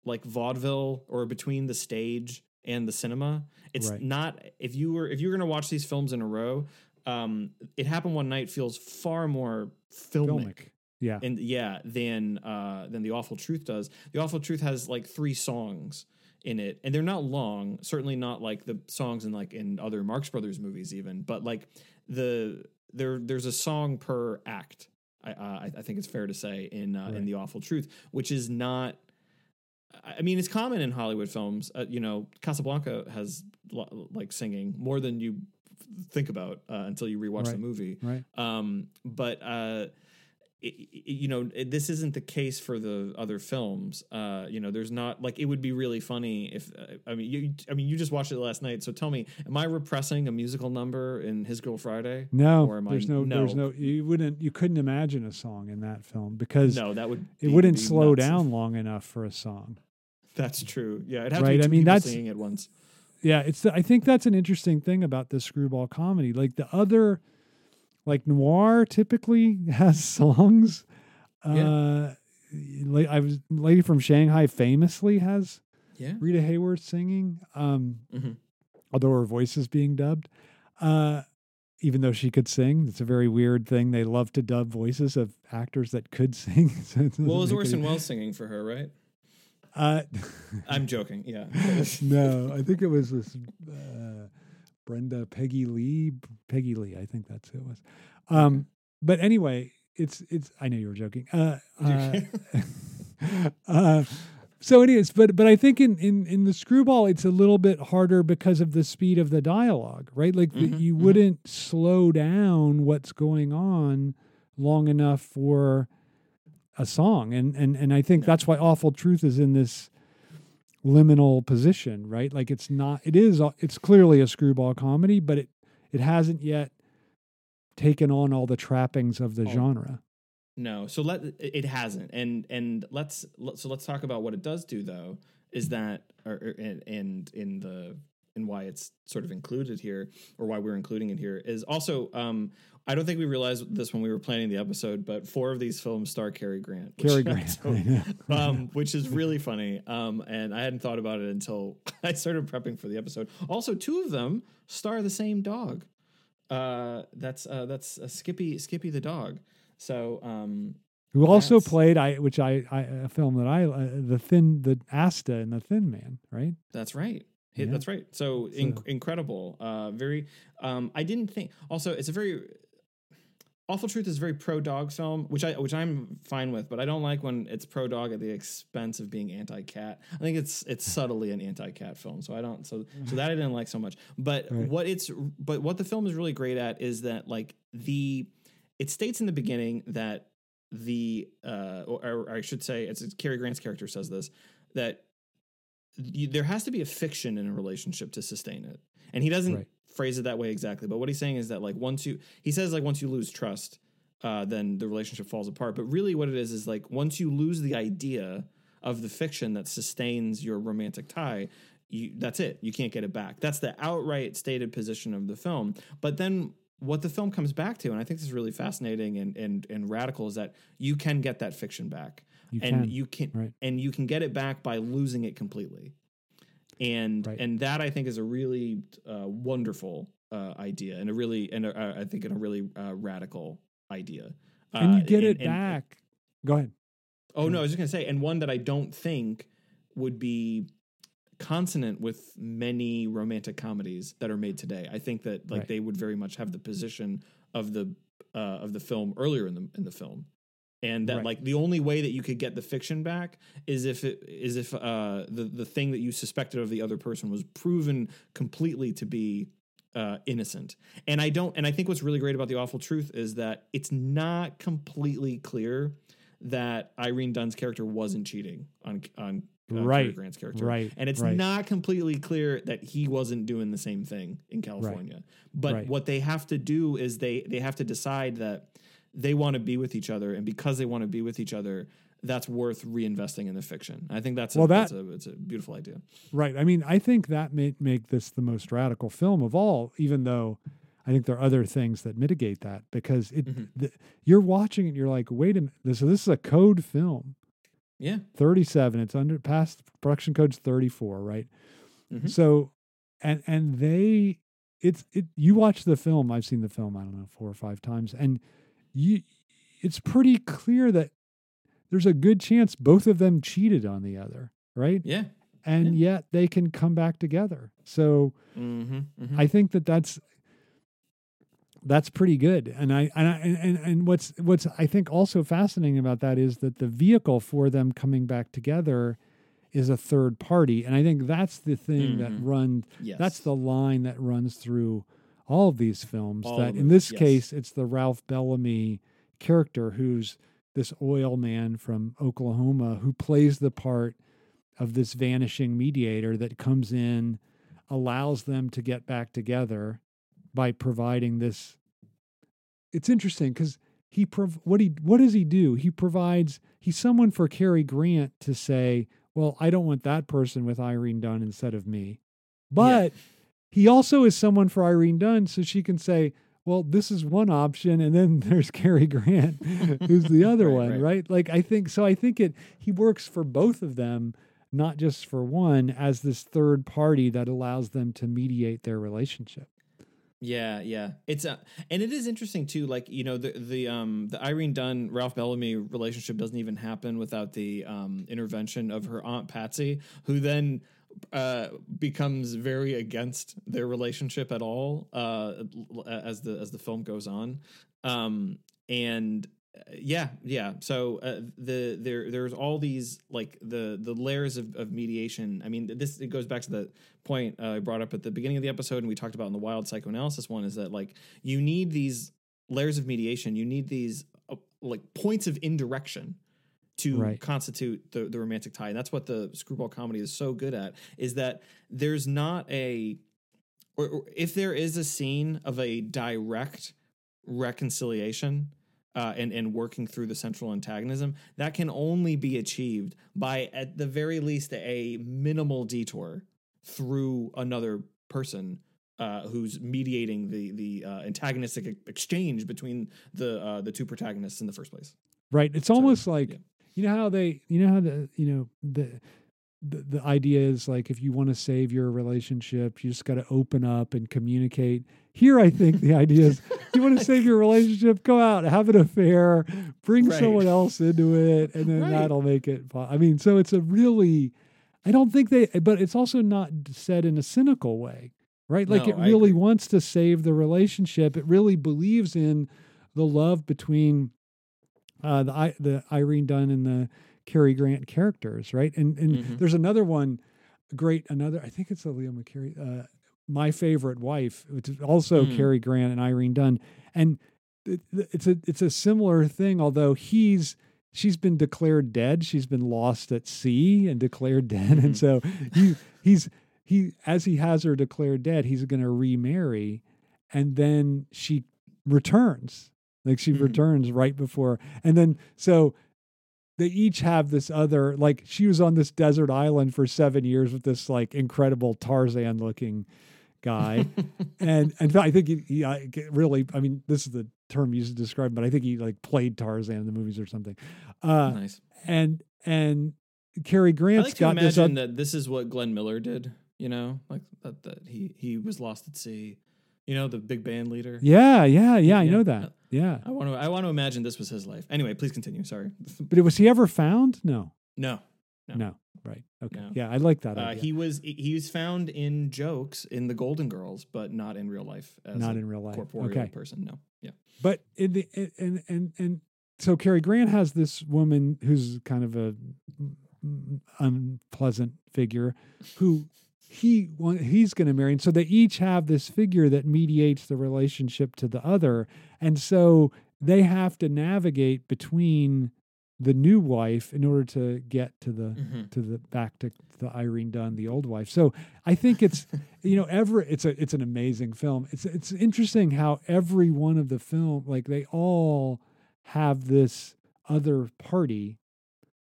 like vaudeville or between the stage and the cinema. It's Right. not if you were if you're going to watch these films in a row, um, it happened one night feels far more filmic, Filmic. Yeah. and yeah than uh than the awful truth does. The awful truth has like three songs in it, and they're not long. Certainly not like the songs in like in other Marx Brothers movies, even. But like the there there's a song per act. I uh, I think it's fair to say in uh, in the awful truth, which is not. I mean, it's common in Hollywood films. Uh, you know, Casablanca has lo- like singing more than you think about uh, until you rewatch the movie. Right. Um, but uh, it, it- you know, it, this isn't the case for the other films. Uh, you know, there's not like it would be really funny if uh, I mean you. I mean, you just watched it last night, so tell me, am I repressing a musical number in His Girl Friday? No, Or am I- there's no, there's no. no. You wouldn't, you couldn't imagine a song in that film because No, that would it be- wouldn't be slow nuts. down long enough for a song. That's true. Yeah, it has Right, to be I mean, that's- singing at once. Yeah, it's. I think that's an interesting thing about this screwball comedy. Like the other, like noir, typically has songs. Uh, I was lady from Shanghai famously has Yeah. Rita Hayworth singing. Um, Mhm. although her voice is being dubbed. Uh, even though she could sing, it's a very weird thing. They love to dub voices of actors that could sing. so Well, it was Orson Welles singing for her, right? Uh, I'm joking. Yeah. no, I think it was this uh, Brenda Peggy Lee. Peggy Lee, I think that's who it was. Um, but anyway, it's it's. I know you were joking. Uh, uh, uh, so it is, but but I think in, in in the screwball, it's a little bit harder because of the speed of the dialogue, right? Like the, Mhm, you mhm. wouldn't slow down what's going on long enough for a song, and and and I think No. that's why Awful Truth is in this liminal position, right? Like it's not. It is. It's clearly a screwball comedy, but it it hasn't yet taken on all the trappings of the Oh. genre. No, so let it hasn't, and and let's so let's talk about what it does do though. Is that or, or and, and in the and why it's sort of included here, or why we're including it here is also. Um, I don't think we realized this when we were planning the episode, but four of these films star Cary Grant. Cary Grant, so- um, which is really funny. Um, and I hadn't thought about it until I started prepping for the episode. Also, two of them star the same dog. Uh, that's uh, that's uh, Skippy Skippy the dog. So um, who also That's- played I, which I, I a film that I uh, the thin the Asta and the Thin Man, right? that's right. Yeah. That's right. So, in- incredible. Uh, very. Um, I didn't think. Also, it's a very. Awful Truth is a very pro dog film, which I which I'm fine with, but I don't like when it's pro dog at the expense of being anti cat. I think it's it's subtly an anti cat film, so I don't so so that I didn't like so much. But Right. what it's but what the film is really great at is that like the it states in the beginning that the uh or, or I should say it's, it's Cary Grant's character says this that there has to be a fiction in a relationship to sustain it, and he doesn't Right. phrase it that way exactly. But what he's saying is that like once you he says like once you lose trust, uh, then the relationship falls apart. But really, what it is is like once you lose the idea of the fiction that sustains your romantic tie. You, that's it. You can't get it back. That's the outright stated position of the film. But then what the film comes back to, and I think this is really fascinating and and and radical, is that you can get that fiction back. You and can. you can Right. and you can get it back by losing it completely and Right. and that i think is a really uh, wonderful uh, idea and a really and a, i think in a really uh, radical idea and you Uh, get it and- back. Go ahead. oh no i was just gonna say and one that i don't think would be consonant with many romantic comedies that are made today i think that like Right. they would very much have the position of the uh, of the film earlier in the in the film and that Right. like the only way that you could get the fiction back is if it is if uh the the thing that you suspected of the other person was proven completely to be uh innocent and i don't and i think what's really great about the awful truth is that it's not completely clear that irene dunne's character wasn't cheating on on uh, Cary Right. grant's character Right. and it's right. not completely clear that he wasn't doing the same thing in California. But Right. what they have to do is they they have to decide that they want to be with each other, and because they want to be with each other, that's worth reinvesting in the fiction. I think that's a, Well, that's that- a it's a beautiful idea. Right. I mean, I think that may make this the most radical film of all, even though I think there are other things that mitigate that because it Mhm. the, you're watching it, you're like, wait a minute, this, so this is a code film, Yeah, 37. It's under past production code's 34, right? Mhm. So, and and they, it's it. You watch the film. I've seen the film. I don't know four or five times, and you, it's pretty clear that there's a good chance both of them cheated on the other, right? yeah. and yet they can come back together. So Mm-hmm, I think that that's that's pretty good. And I and I, and, and what's what's I think also fascinating about that is that the vehicle for them coming back together is a third party, and I think that's the thing that Mhm. runs. yes, That's the line that runs through all of these films. All that in this yes. case, it's the Ralph Bellamy character who's this oil man from Oklahoma who plays the part of this vanishing mediator that comes in, allows them to get back together by providing this. It's interesting because he prov- what he what does he do? He provides he's someone for Cary Grant to say, well, I don't want that person with Irene Dunne instead of me, but he also is someone for Irene Dunne so she can say, well, this is one option, and then there's Cary Grant, who's the other Right, one, right. right. Like I think so. I think it he works for both of them, not just for one, as this third party that allows them to mediate their relationship. Yeah, yeah. It's a, and it is interesting too. Like you know the the um the Irene Dunne Ralph Bellamy relationship doesn't even happen without the um intervention of her aunt Patsy, who then uh becomes very against their relationship at all uh as the as the film goes on. Um and uh, yeah yeah. So uh, the there there's all these like the the layers of, of mediation. I mean this it goes back to the point uh, i brought up at the beginning of the episode and we talked about in the wild psychoanalysis one is that like you need these layers of mediation. You need these uh, like points of indirection to Right. constitute the, the romantic tie and that's what the screwball comedy is so good at is that there's not a or, or if there is a scene of a direct reconciliation uh, and and working through the central antagonism, that can only be achieved by at the very least a minimal detour through another person uh, who's mediating the the uh, antagonistic exchange between the uh, the two protagonists in the first place. Right. It's almost like yeah. You know how they you know how the you know the the, the idea is like if you want to save your relationship, you just got to open up and communicate. Here, I think the idea is you want to save your relationship, go out, have an affair, bring Right. someone else into it, and then Right. that'll make it. I mean, so it's a really, I don't think they, but it's also not said in a cynical way, right? Like No, it really wants to save the relationship. It really believes in the love between uh, the the Irene Dunne and the Cary Grant characters, right? And and Mhm. there's another one, great another. I think it's a Leo McCarey. Uh, my favorite wife, which is also Mm. Cary Grant and Irene Dunn, and it, it's a it's a similar thing. Although he's she's been declared dead, she's been lost at sea and declared dead, and Mhm. so he he's he as he has her declared dead, he's going to remarry, and then she returns like she Mhm. returns right before and then so they each have this other like she was on this desert island for seven years with this like incredible tarzan looking guy and and i think he, he I really i mean this is the term used to describe, him, but I think he like played Tarzan in the movies or something. Uh, nice. and and Cary I Grant's like to got this. imagine oth- that this is what Glenn Miller did. You know, like that, that he he was lost at sea. You know, the big band leader. yeah, yeah, yeah. I know that. Uh, yeah, I want to I want to imagine this was his life. Anyway, please continue. Sorry. but was he ever found? No, No. No. no. Right. Okay. No. Yeah, I like that. Uh, idea. he was he was found in jokes in the Golden Girls, but not in real life. As not a in real life. corporeal Okay. person. No. Yeah. But in the and and and so Cary Grant has this woman who's kind of a mm, mm, unpleasant figure who he he's going to marry and so they each have this figure that mediates the relationship to the other and so they have to navigate between the new wife in order to get to the Mm-hmm. to the back to the Irene Dunne, the old wife. So I think it's you know ever it's a it's an amazing film. It's it's interesting how every one of the film like they all have this other party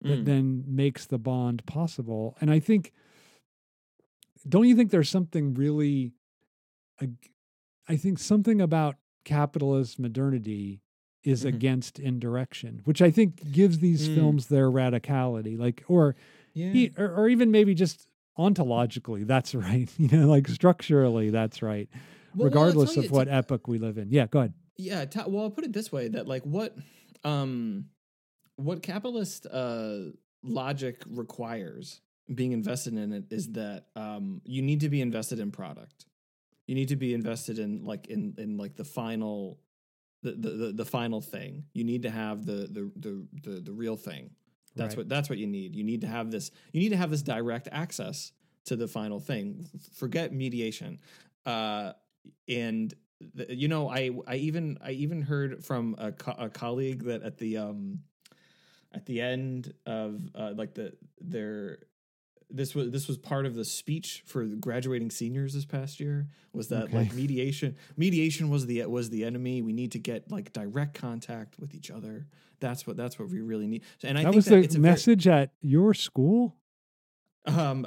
that Mm. then makes the bond possible. And I think don't you think there's something really I think something about capitalist modernity is Mhm. against indirection, which I think gives these Mm. films their radicality. Like or Yeah. E- or, or even maybe just ontologically that's right you know like structurally that's right Well, well, regardless tell of what epoch we live in yeah go ahead Yeah, ta- well, I'll put it this way: that like what, um, what capitalist uh, logic requires being invested in it is that um, you need to be invested in product. You need to be invested in like in in like the final, the the the, final thing. You need to have the the the the, the real thing. That's Right. what that's what you need. You need to have this. You need to have this direct access to the final thing. Forget mediation. Uh, and the, you know, I I even I even heard from a, co- a colleague that at the um at the end of uh, like the their this was this was part of the speech for graduating seniors this past year was that Okay. like mediation mediation was the was the enemy. We need to get like direct contact with each other. That's what that's what we really need. And i that think was that the it's a very- message at your school? Um,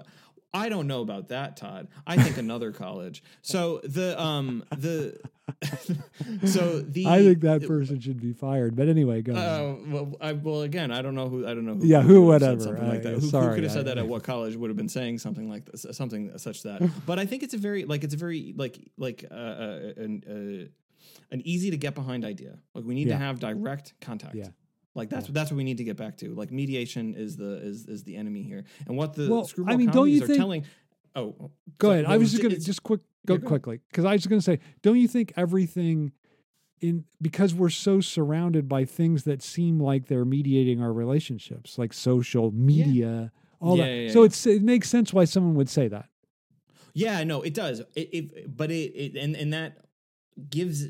I don't know about that, Todd. I think another college. So the um the so the i think that person should be fired but anyway go. Uh, well, I, well, again, I don't know who. I don't know who. Yeah, who, whatever. Something like Uh, that. yeah, Who, who could have said I- that at what college would have been saying something like this, something such that. but I think it's a very like it's a very like like uh, uh, an uh, an easy to get behind idea. Like we need Yeah. to have direct contact. Yeah. Like that's Yeah. that's what we need to get back to. Like mediation is the is is the enemy here, and what the Well, I screwball mean, don't you are think- telling. Oh, oh, go so- ahead i was just gonna just quick go Yeah, quickly because i was just gonna say don't you think everything in because we're so surrounded by things that seem like they're mediating our relationships like social media all Yeah, that yeah, yeah, so it's it makes sense why someone would say that Yeah, no, it does. It, it but it, it and and that gives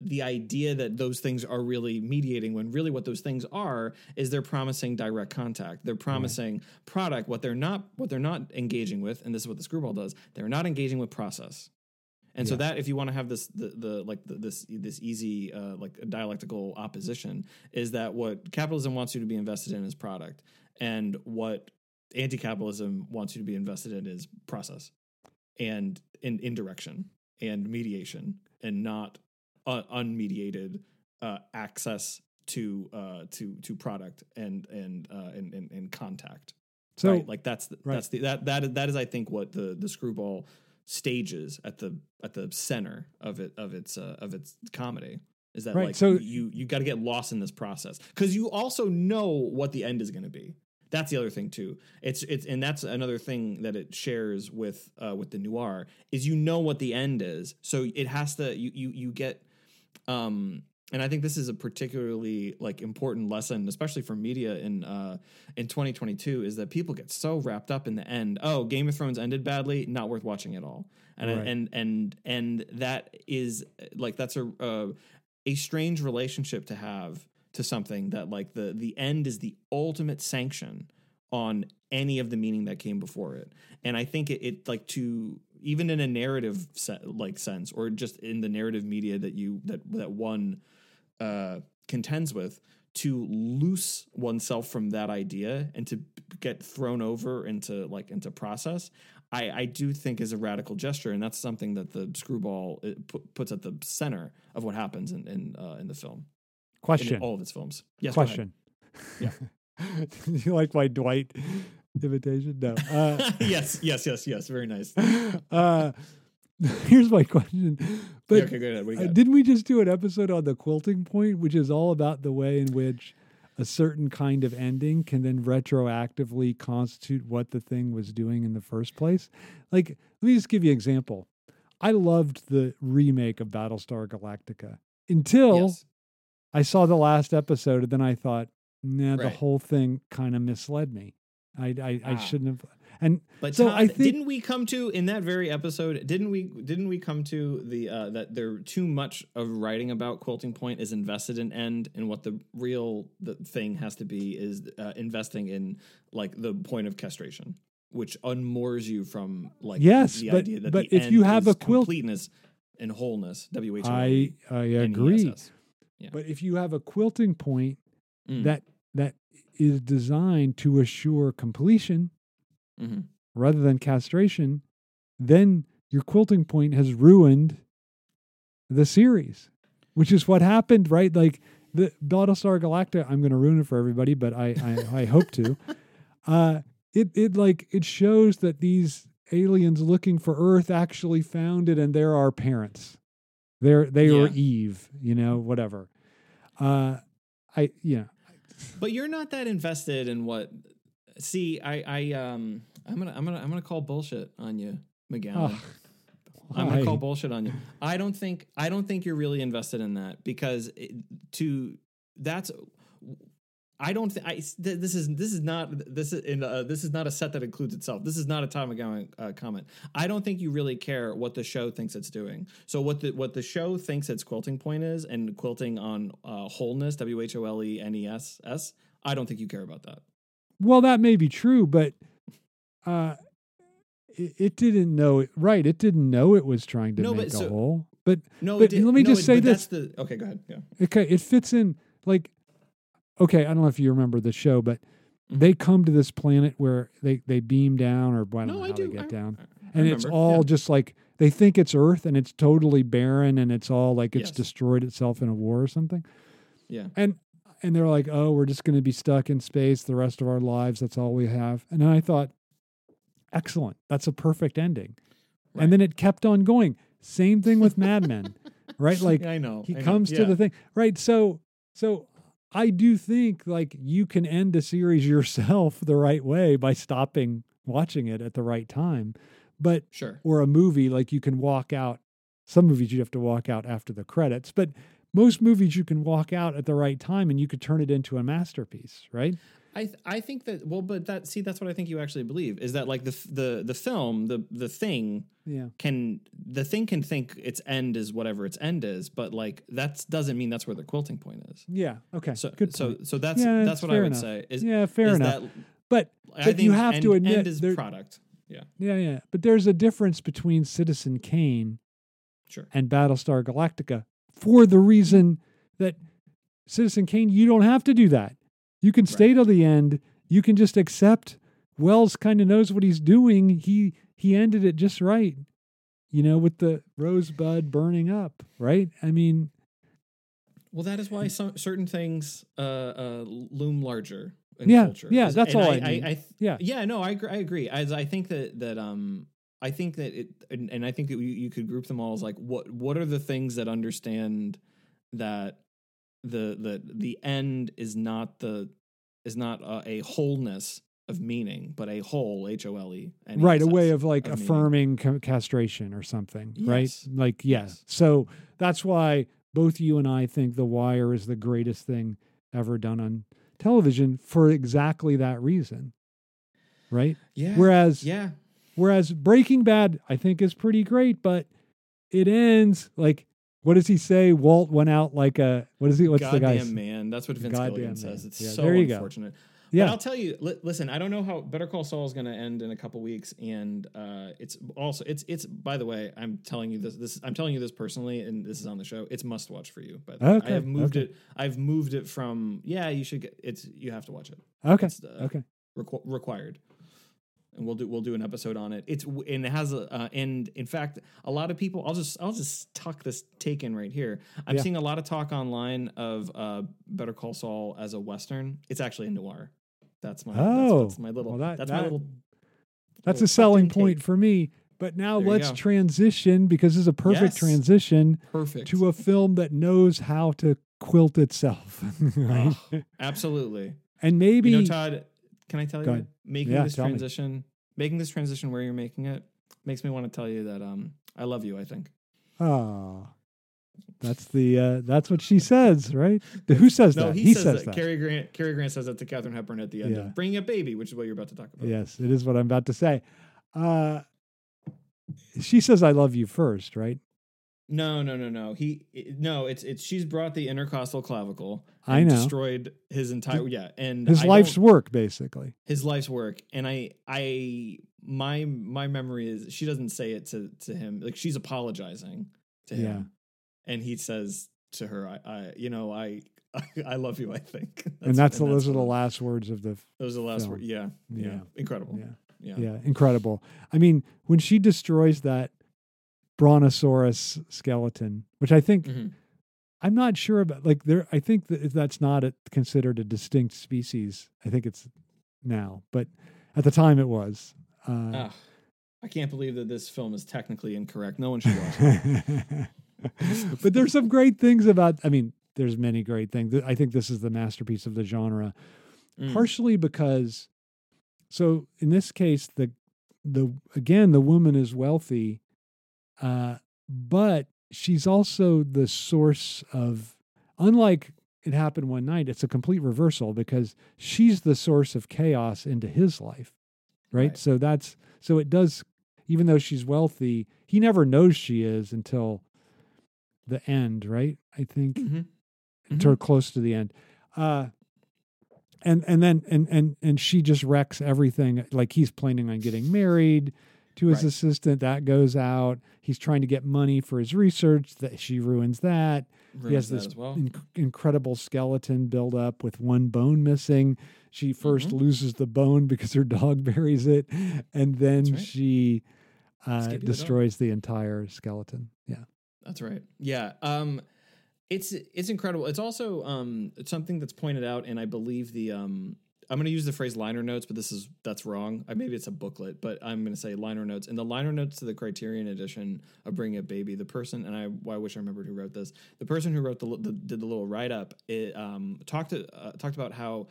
the idea that those things are really mediating when really what those things are is they're promising direct contact. They're promising product. What they're not what they're not engaging with, and this is what the screwball does, they're not engaging with process. And so that if you want to have this the, the like the, this this easy uh, like dialectical opposition is that what capitalism wants you to be invested in is product and what anti-capitalism wants you to be invested in is process and in indirection and mediation and not uh, unmediated uh, access to uh, to to product and and uh, and, and, and contact. so right? Like that's the, right. that's the that that is, that is I think what the the screwball stages at the at the center of it of its uh, of its comedy is that Right, like so- you you got to get lost in this process because you also know what the end is going to be. That's the other thing too. It's it's and that's another thing that it shares with uh, with the noir is you know what the end is, so it has to you you you get um and I think this is a particularly like important lesson, especially for media in uh, in 2022, is that people get so wrapped up in the end. Oh, Game of Thrones ended badly, not worth watching at all. And Right. and and and that is like that's a uh, a strange relationship to have to something that like the the end is the ultimate sanction on any of the meaning that came before it. And I think it, it like to even in a narrative set, like sense or just in the narrative media that you that that one uh, contends with to loose oneself from that idea and to get thrown over into like into process I, I do think is a radical gesture, and that's something that the screwball uh, pu- puts at the center of what happens in in, uh, in the film. In Question. all of its films. Yes. Question. you like my Dwight imitation? No. Uh, yes. Yes. Yes. Yes. Very nice. uh, here's my question. But Yeah, okay. Go ahead. Uh, didn't we just do an episode on the quilting point, which is all about the way in which a certain kind of ending can then retroactively constitute what the thing was doing in the first place? Like, let me just give you an example. I loved the remake of Battlestar Galactica until yes. I saw the last episode, and then I thought, nah, the whole thing kind of misled me. I I, I Ah. shouldn't have. And But so Todd, I think didn't we come to in that very episode? Didn't we? Didn't we come to the uh, that there too much of writing about quilting point is invested in end, and what the real the thing has to be is uh, investing in like the point of castration, which unmoors you from like Yes, the but- idea that but if you have a quilt- completeness and wholeness. W H I I agree. Yeah. But if you have a quilting point Mm. that is designed to assure completion Mhm. rather than castration, then your quilting point has ruined the series, which is what happened, right? Like the Battlestar Galactica. I'm going to ruin it for everybody, but I I, I hope to. Uh, it it like it shows that these aliens looking for Earth actually found it, and they're our parents. They're they were Yeah. Eve, you know, whatever. Uh, I yeah. But you're not that invested in what. See, I, I, um, I'm gonna, I'm gonna, I'm gonna call bullshit on you, McGowan. Oh, I'm gonna call bullshit on you. I don't think, I don't think you're really invested in that because it, to that's. I don't think I. th- This is this is not this is in uh, this is not a set that includes itself. This is not a Todd McGowan uh, comment. I don't think you really care what the show thinks it's doing. So what the what the show thinks its quilting point is, and quilting on uh, wholeness, W H O L E N E S S. I don't think you care about that. Well, that may be true, but uh, it, it didn't know it. Right, it didn't know it was trying to No, but make a so- hole. But No, But let me no, just it- say this. The okay. Go ahead. Yeah. okay, it fits in like. Okay, I don't know if you remember the show, but Mhm. they come to this planet where they they beam down, or I don't No, know I how do. they get I- down, I- I and it's all yeah. just like they think it's Earth, and it's totally barren, and it's all like it's Yes. destroyed itself in a war or something. Yeah. and and they're like, oh, we're just going to be stuck in space the rest of our lives. That's all we have. And then I thought, excellent, that's a perfect ending. Right. And then it kept on going. Same thing with Mad Men, right? Like I know he I know. comes to the thing, right? So so I do think like you can end a series yourself the right way by stopping watching it at the right time. But Sure. or a movie like you can walk out some movies you have to walk out after the credits, but most movies you can walk out at the right time and you could turn it into a masterpiece, right? I th- I think that well, but that see that's what I think you actually believe is that like the f- the the film the the thing Yeah. can the thing can think its end is whatever its end is, but like that doesn't mean that's where the quilting point is. Yeah. Okay. So Good so point. so that's Yeah, that's what I would enough. say is yeah, fair is enough. that but but you have end, to admit end is there- product. Yeah, yeah, yeah. But there's a difference between Citizen Kane sure. and Battlestar Galactica for the reason that Citizen Kane, you don't have to do that. You can stay till the end. You can just accept Welles kind of knows what he's doing. He he ended it just right. You know, with the rosebud burning up, right? I mean, Well, that is why some certain things uh, uh, loom larger in Yeah, culture. yeah, that's and all I, I mean. I, th- Yeah. yeah, no, I agree. I agree. As I think that that um, I think that it, and, and I think that you, you could group them all as like what what are the things that understand that the the the end is not the is not a, a wholeness of meaning, but a whole H O L E. right, a way of like of affirming ca- castration or something, right? Like, yeah. Yes. So that's why both you and I think The Wire is the greatest thing ever done on television for exactly that reason, right? Yeah. Whereas, yeah. whereas Breaking Bad, I think is pretty great, but it ends like, what does he say? Walt went out like a what is he? What's the Goddamn guy's man, that's what Vince Goddamn Gilligan says. man. It's Yeah, so there you unfortunate. Yeah. Yeah. But I'll tell you. Li- listen, I don't know how Better Call Saul is going to end in a couple weeks, and uh, it's also it's it's. By the way, I'm telling you this. This I'm telling you this personally, and this is on the show. It's must watch for you. By the way, Okay, I have moved okay. it. I've moved it from yeah. You should get it's. You have to watch it. Okay. It's, uh, okay. requ- required. And we'll do we'll do an episode on it. It's and it has a uh, and in fact a lot of people. I'll just I'll just tuck this take in right here. I'm Yeah. seeing a lot of talk online of uh, Better Call Saul as a western. It's actually a noir. That's my Oh, that's, that's my little well, that- that's my little That's little a selling point take. for me. But now There let's transition because this is a perfect Yes. transition perfect. to a film that knows how to quilt itself. right? Ugh, absolutely. and maybe You know, Todd, can I tell Go you ahead. making Yeah, this transition, making this transition where you're making it makes me want to tell you that um I love you. I think. oh, that's the uh, that's what she says, right? Who says No, that? he, says, says that. Cary Grant. Cary Grant says that to Katharine Hepburn at the end Yeah. of bringing a baby, which is what you're about to talk about. Yes, it is what I'm about to say. Uh, she says, "I love you first, right? No, no, no, no. He no. It's it's she's brought the intercostal clavicle. I know. Destroyed his entire yeah, and His I life's work, basically. his life's work. And I I my my memory is she doesn't say it to to him like she's apologizing to him, Yeah. and he says to her, I, I you know I. I love you. I think, and that's the, those are the last words of the. Those are the last words. Yeah, yeah, Yeah. incredible. Yeah. Yeah, Yeah, incredible. I mean, when she destroys that brontosaurus skeleton, which I think Mhm. I'm not sure about, like there, I think that that's not a, considered a distinct species. I think it's now, but at the time it was. Uh, Ah, I can't believe that this film is technically incorrect. No one should watch it. but there's some great things about. I mean, there's many great things. I think this is the masterpiece of the genre. Mm. partially because so in this case the the again the woman is wealthy uh but she's also the source of unlike it happened one night it's a complete reversal because she's the source of chaos into his life right, Right. so that's so it does even though she's wealthy he never knows she is until the end right i think Mhm. until close to the end. Uh, and and then and and and she just wrecks everything. Like he's planning on getting married to his Right. assistant. That goes out. He's trying to get money for his research. That she ruins that. he has this well. inc- incredible skeleton build up with one bone missing. She 1st Mhm. loses the bone because her dog buries it, and then right. she uh, Skippy the destroys the entire skeleton. Yeah. That's right. Yeah. Um, it's it's incredible. It's also um it's something that's pointed out, and I believe the um I'm going to use the phrase liner notes, but this is that's wrong. Uh, Maybe it's a booklet, but I'm going to say liner notes. In the liner notes to the Criterion edition of Bring a Baby, the person and I, well, I wish I remembered who wrote this. The person who wrote the, the did the little write up. It um talked to, uh, talked about how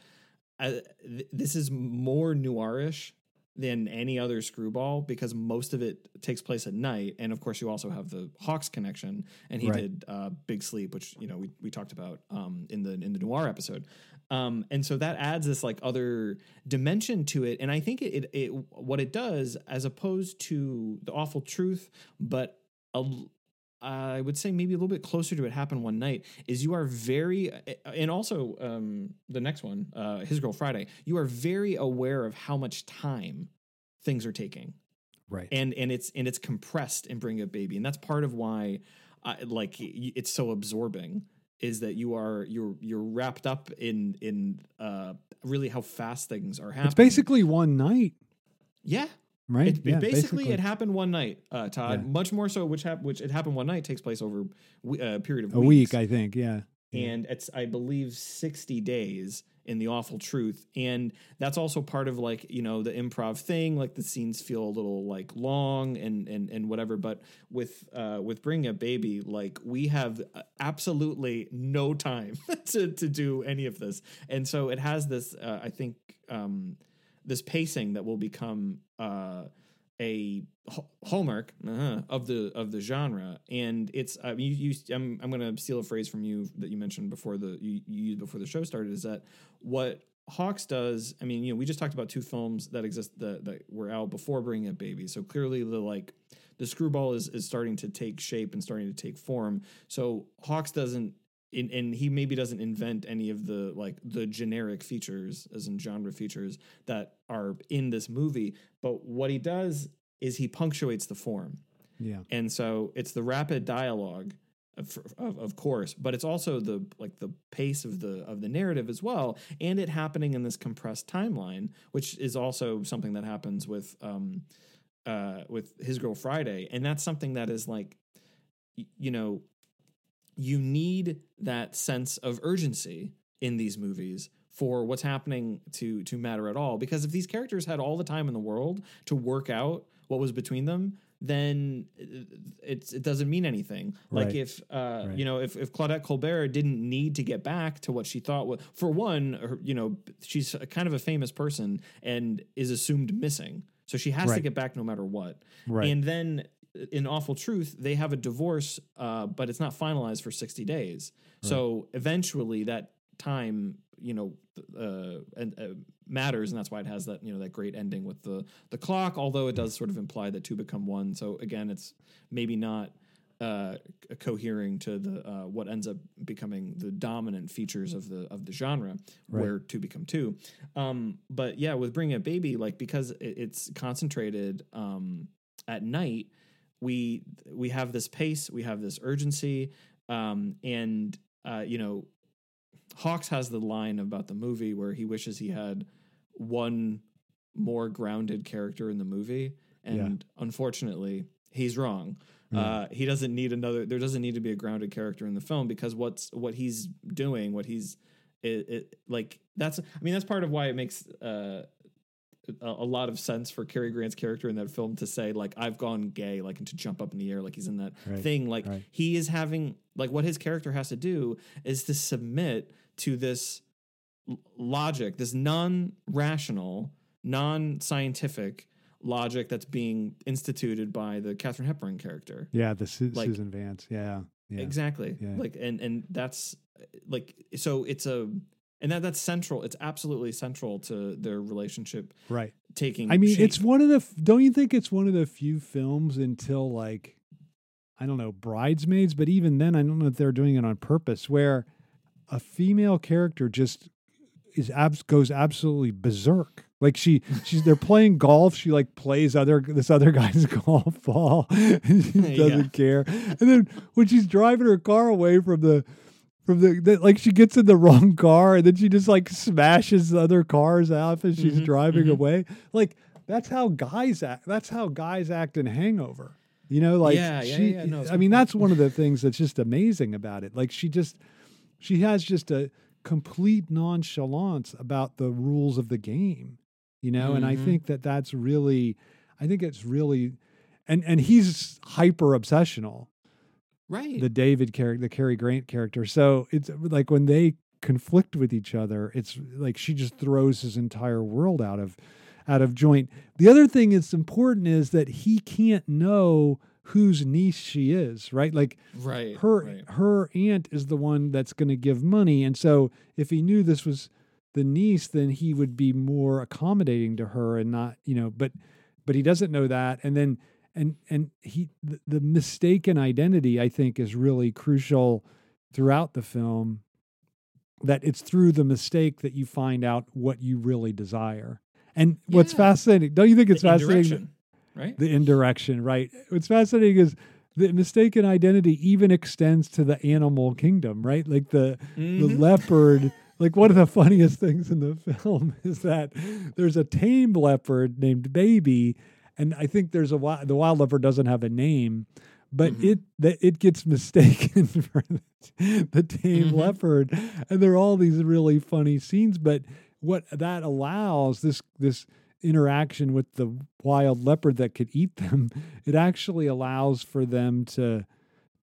uh, th- this is more noirish than any other screwball because most of it takes place at night and of course you also have the hawks connection and he Right. did uh, big sleep which you know we, we talked about um, in the in the noir episode um, and so that adds this like other dimension to it. And i think it, it, it what it does as opposed to the awful truth but a, I would say maybe a little bit closer to it happened one night is you are very and also um, the next one uh, his girl Friday you are very aware of how much time things are taking. Right. and and it's and it's compressed in bringing a Baby. And that's part of why I, like it's so absorbing is that you are you're you're wrapped up in in uh really how fast things are happening it's basically one night, yeah right? it, Yeah, basically, it happened one night, uh, Todd. Yeah. Much more so, which hap- which it happened one night takes place over uh, a period of a weeks. week, I think. Yeah. Yeah. and it's I believe sixty days in the awful truth, and that's also part of like you know the improv thing. Like the scenes feel a little like long and and and whatever. But with uh, with bringing a Baby, like we have absolutely no time to to do any of this, and so it has this. Uh, I think. Um, this pacing that will become uh, a hallmark uh, of the of the genre, and it's I mean, you, you I'm I'm going to steal a phrase from you that you mentioned before the you, you used before the show started. Is that what Hawks does? I mean, you know, we just talked about two films that exist that that were out before Bringing Up Baby, so clearly the like the screwball is is starting to take shape and starting to take form. So Hawks doesn't in, and he maybe doesn't invent any of the like the generic features as in genre features that are in this movie but what he does is he punctuates the form Yeah. and so it's the rapid dialogue of, of, of course but it's also the like the pace of the of the narrative as well and it happening in this compressed timeline which is also something that happens with um uh with his girl friday and that's something that is like you know you need that sense of urgency in these movies for what's happening to to matter at all. Because if these characters had all the time in the world to work out what was between them then it's it doesn't mean anything. Like if uh Right. you know if if Claudette Colbert didn't need to get back to what she thought was for one her, you know she's a kind of a famous person and is assumed missing. So she has to get back no matter what. Right. and then in awful truth they have a divorce uh, but it's not finalized for 60 days so eventually that time you know uh, and, uh, matters and that's why it has that you know that great ending with the the clock although it does sort of imply that two become one so again it's maybe not uh, cohering to the uh, what ends up becoming the dominant features of the of the genre, Right. where two become two. Um, but yeah, with bringing a baby, like because it, it's concentrated um, at night, we we have this pace, we have this urgency, um, and uh, you know, Hawks has the line about the movie where he wishes he had one more grounded character in the movie, and unfortunately, he's wrong. Uh, he doesn't need another. There doesn't need to be a grounded character in the film because what's what he's doing, what he's it, it like that's. I mean, that's part of why it makes uh, a, a lot of sense for Cary Grant's character in that film to say like I've gone gay, like and to jump up in the air, like he's in that Right, thing. Like right. he is having like what his character has to do is to submit to this l- logic, this non-rational, non-scientific logic that's being instituted by the Katharine Hepburn character. Yeah, the Su- Like- Susan Vance. Yeah. Yeah. Exactly. Yeah. Like and and that's like so it's a and that that's central. It's absolutely central to their relationship Right. taking. I mean, shape. it's one of the. Don't you think it's one of the few films until like, I don't know, Bridesmaids, but even then, I don't know if they're doing it on purpose, where a female character just is abs goes absolutely berserk. Like she, she's they're playing golf. She like plays other this other guy's golf ball. and she doesn't care. And then when she's driving her car away from the from the, the like she gets in the wrong car and then she just like smashes the other cars off as she's Mhm, driving mhm. away. Like that's how guys act. That's how guys act in Hangover. You know, like Yeah, yeah, she. yeah, no, I mean, that's one of the things that's just amazing about it. Like she just, she has just a complete nonchalance about the rules of the game. You know, and I Mhm. think that that's really, I think it's really, and and he's hyper obsessional right. the David character, the Cary Grant character. So it's like when they conflict with each other, it's like she just throws his entire world out of out of joint. The other thing that's important is that he can't know whose niece she is, right? Like right. her right. her aunt is the one that's going to give money, and so if he knew this was the niece, then he would be more accommodating to her and not, you know. But but he doesn't know that, and then and and he the, the mistaken identity I think is really crucial throughout the film. That it's through the mistake that you find out what you really desire. And what's fascinating, don't you think it's The fascinating? right? the indirection, right? What's fascinating is the mistaken identity even extends to the animal kingdom, right? Like the the Mhm. leopard. Like one of the funniest things in the film is that there's a tame leopard named Baby, and I think there's a wild, the wild leopard doesn't have a name, but Mhm. it that it gets mistaken for the, the tame Mhm. leopard, and there are all these really funny scenes. But what that allows this this interaction with the wild leopard that could eat them, it actually allows for them to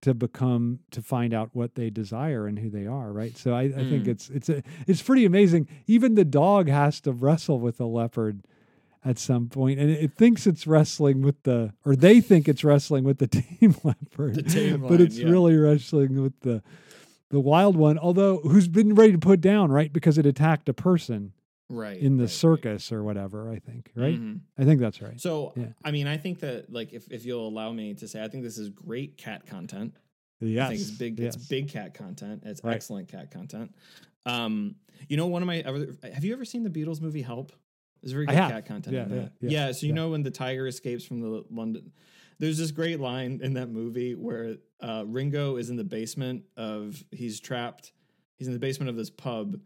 to become to find out what they desire and who they are, right? So I, I think Mm. it's it's a, it's pretty amazing. Even the dog has to wrestle with the leopard at some point, and it, thinks it's wrestling with the, or they think it's wrestling with the tame leopard, The tame but it's yeah. really wrestling with the the wild one. Although who's been ready to put down, right? Because it attacked a person right in the right, right. circus or whatever. I think, right? Mhm. I think that's right. So Yeah. I mean, I think that like if if you'll allow me to say, I think this is great cat content. Yes. I think it's big. Yes. It's big cat content. It's Right. excellent cat content. Um, you know, one of my other. Have you ever seen the Beatles movie Help? There's very I good have. cat content Yeah, yeah, yeah, Yeah. so you yeah. know when the tiger escapes from the London. There's this great line in that movie where uh, Ringo is in the basement of. He's trapped. He's in the basement of this pub,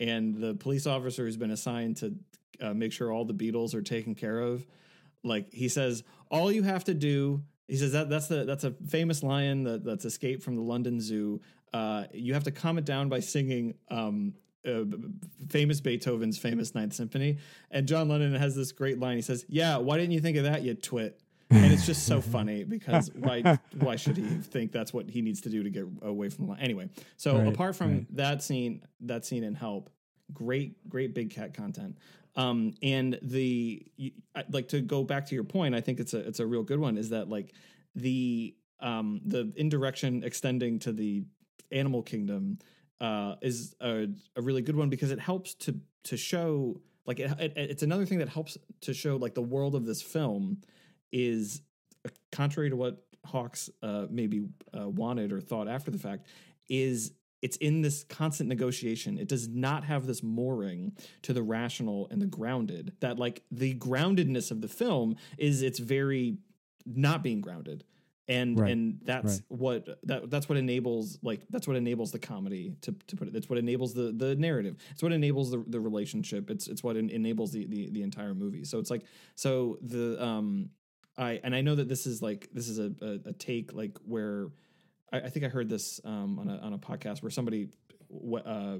and the police officer who's been assigned to uh, make sure all the Beatles are taken care of. Like he says, all you have to do. He says that that's the that's a famous lion that, that's escaped from the London Zoo. Uh, you have to calm it down by singing um, uh, famous Beethoven's famous Ninth Symphony. And John Lennon has this great line. He says, "Yeah, why didn't you think of that, you twit?" And it's just so funny because why why should he think that's what he needs to do to get away from the line? Anyway, so Right, apart from right. that scene, that scene in Help, great great big cat content. Um, and the like to go back to your point, I think it's a it's a real good one. Is that like the um the indirection extending to the animal kingdom uh is a, a really good one because it helps to to show like it, it, it's another thing that helps to show like the world of this film is uh, contrary to what Hawks uh, maybe uh, wanted or thought after the fact is it's in this constant negotiation. It does not have this mooring to the rational and the grounded. That like the groundedness of the film is it's very not being grounded. And Right, and that's right. what that that's what enables like that's what enables the comedy to, to put it. That's what enables the the narrative. It's what enables the, the relationship. It's it's what en- enables the, the the entire movie. So it's like so the um I and I know that this is like this is a a, a take like where I, I think I heard this um, on a on a podcast where somebody uh,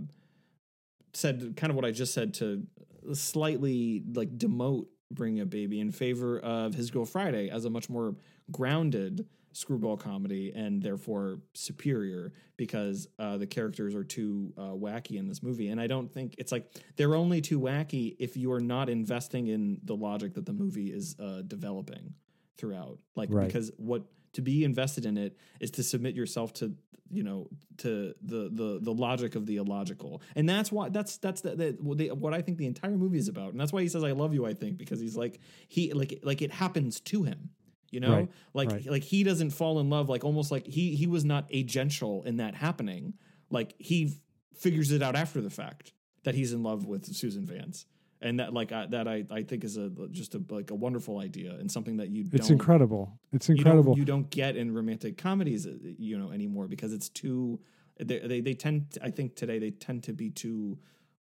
said kind of what I just said to slightly like demote Bringing Up Baby in favor of His Girl Friday as a much more grounded screwball comedy and therefore superior because uh, the characters are too uh, wacky in this movie. And I don't think it's like they're only too wacky if you are not investing in the logic that the movie is uh, developing throughout. Like Right. because what to be invested in it is to submit yourself to you know to the the the logic of the illogical and that's why that's that's the, the, the, what i think the entire movie is about and that's why he says i love you i think because he's like he like like it happens to him you know Right, like right. like he doesn't fall in love like almost like he he was not agential in that happening like he f- figures it out after the fact that he's in love with susan vance and that like I, that I, I think is a just a like a wonderful idea and something that you It's don't incredible. It's you don't, incredible. you don't get in romantic comedies, uh, you know, anymore because it's too. They they, they tend. I think today they tend to be too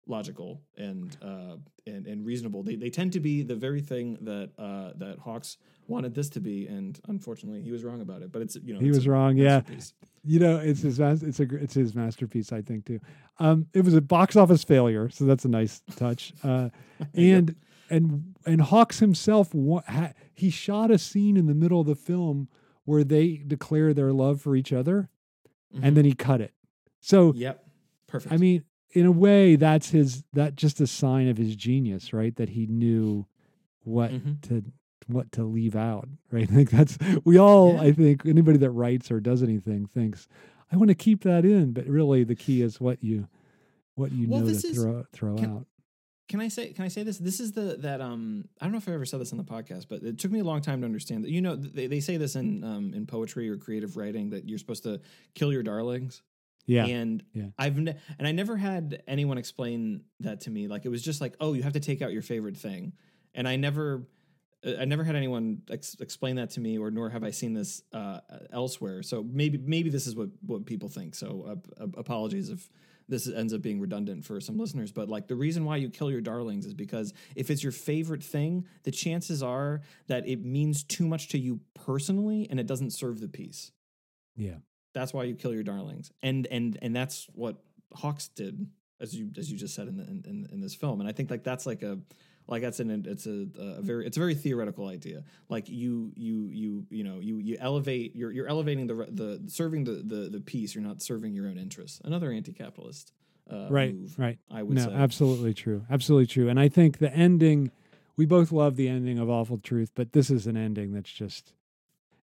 logical and uh, and and reasonable. They they tend to be the very thing that uh, that Hawks wanted this to be, and unfortunately, he was wrong about it. But it's you know he was wrong. Yeah. You know, it's his it's a it's his masterpiece, I think too. Um, it was a box office failure, so that's a nice touch. Uh, and and and Hawks himself, he shot a scene in the middle of the film where they declare their love for each other, Mhm. and then he cut it. So Yep. Perfect. I mean, in a way, that's his that just a sign of his genius, right? That he knew what Mhm. to what to leave out, right? Like that's we all, Yeah. I think, anybody that writes or does anything thinks, I want to keep that in, but really the key is what you what you Well, know to is- throw throw can- out. Can I say? Can I say this? This is the that um. I don't know if I ever said this on the podcast, but it took me a long time to understand that. You know, they, they say this in um in poetry or creative writing that you're supposed to kill your darlings. Yeah, And yeah. I've ne- and I never had anyone explain that to me. Like it was just like, oh, you have to take out your favorite thing, and I never. uh, I never had anyone ex- explain that to me, or nor have I seen this uh, elsewhere. So maybe maybe this is what what people think. So uh, uh, apologies if this ends up being redundant for some listeners. But like the reason why you kill your darlings is because if it's your favorite thing, the chances are that it means too much to you personally, and it doesn't serve the piece. yeah, That's why you kill your darlings, and and and that's what Hawks did, as you as you just said in the, in, in this film. And I think like that's like a like that's an it's a, a very it's a very theoretical idea. Like you you you you know you you elevate you're you're elevating the the serving the the the piece. You're not serving your own interests. Another anti-capitalist uh, right, move, right. I would No, say. absolutely true, absolutely true. And I think the ending, we both love the ending of Awful Truth, but this is an ending that's just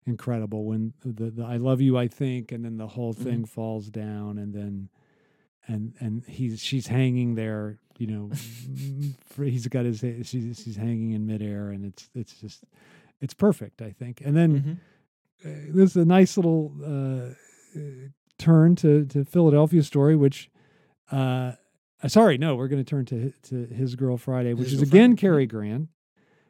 incredible. When the, the I love you, I think, and then the whole Mm-hmm. thing falls down, and then and and he's she's hanging there, you know, he's got his she's she's hanging in midair, and it's it's just it's perfect, I think. And then Mhm. uh, this is a nice little uh, turn to to Philadelphia Story, which. Uh, uh, sorry, no, we're going to turn to to His Girl Friday, which His is again Friday. Cary Grant.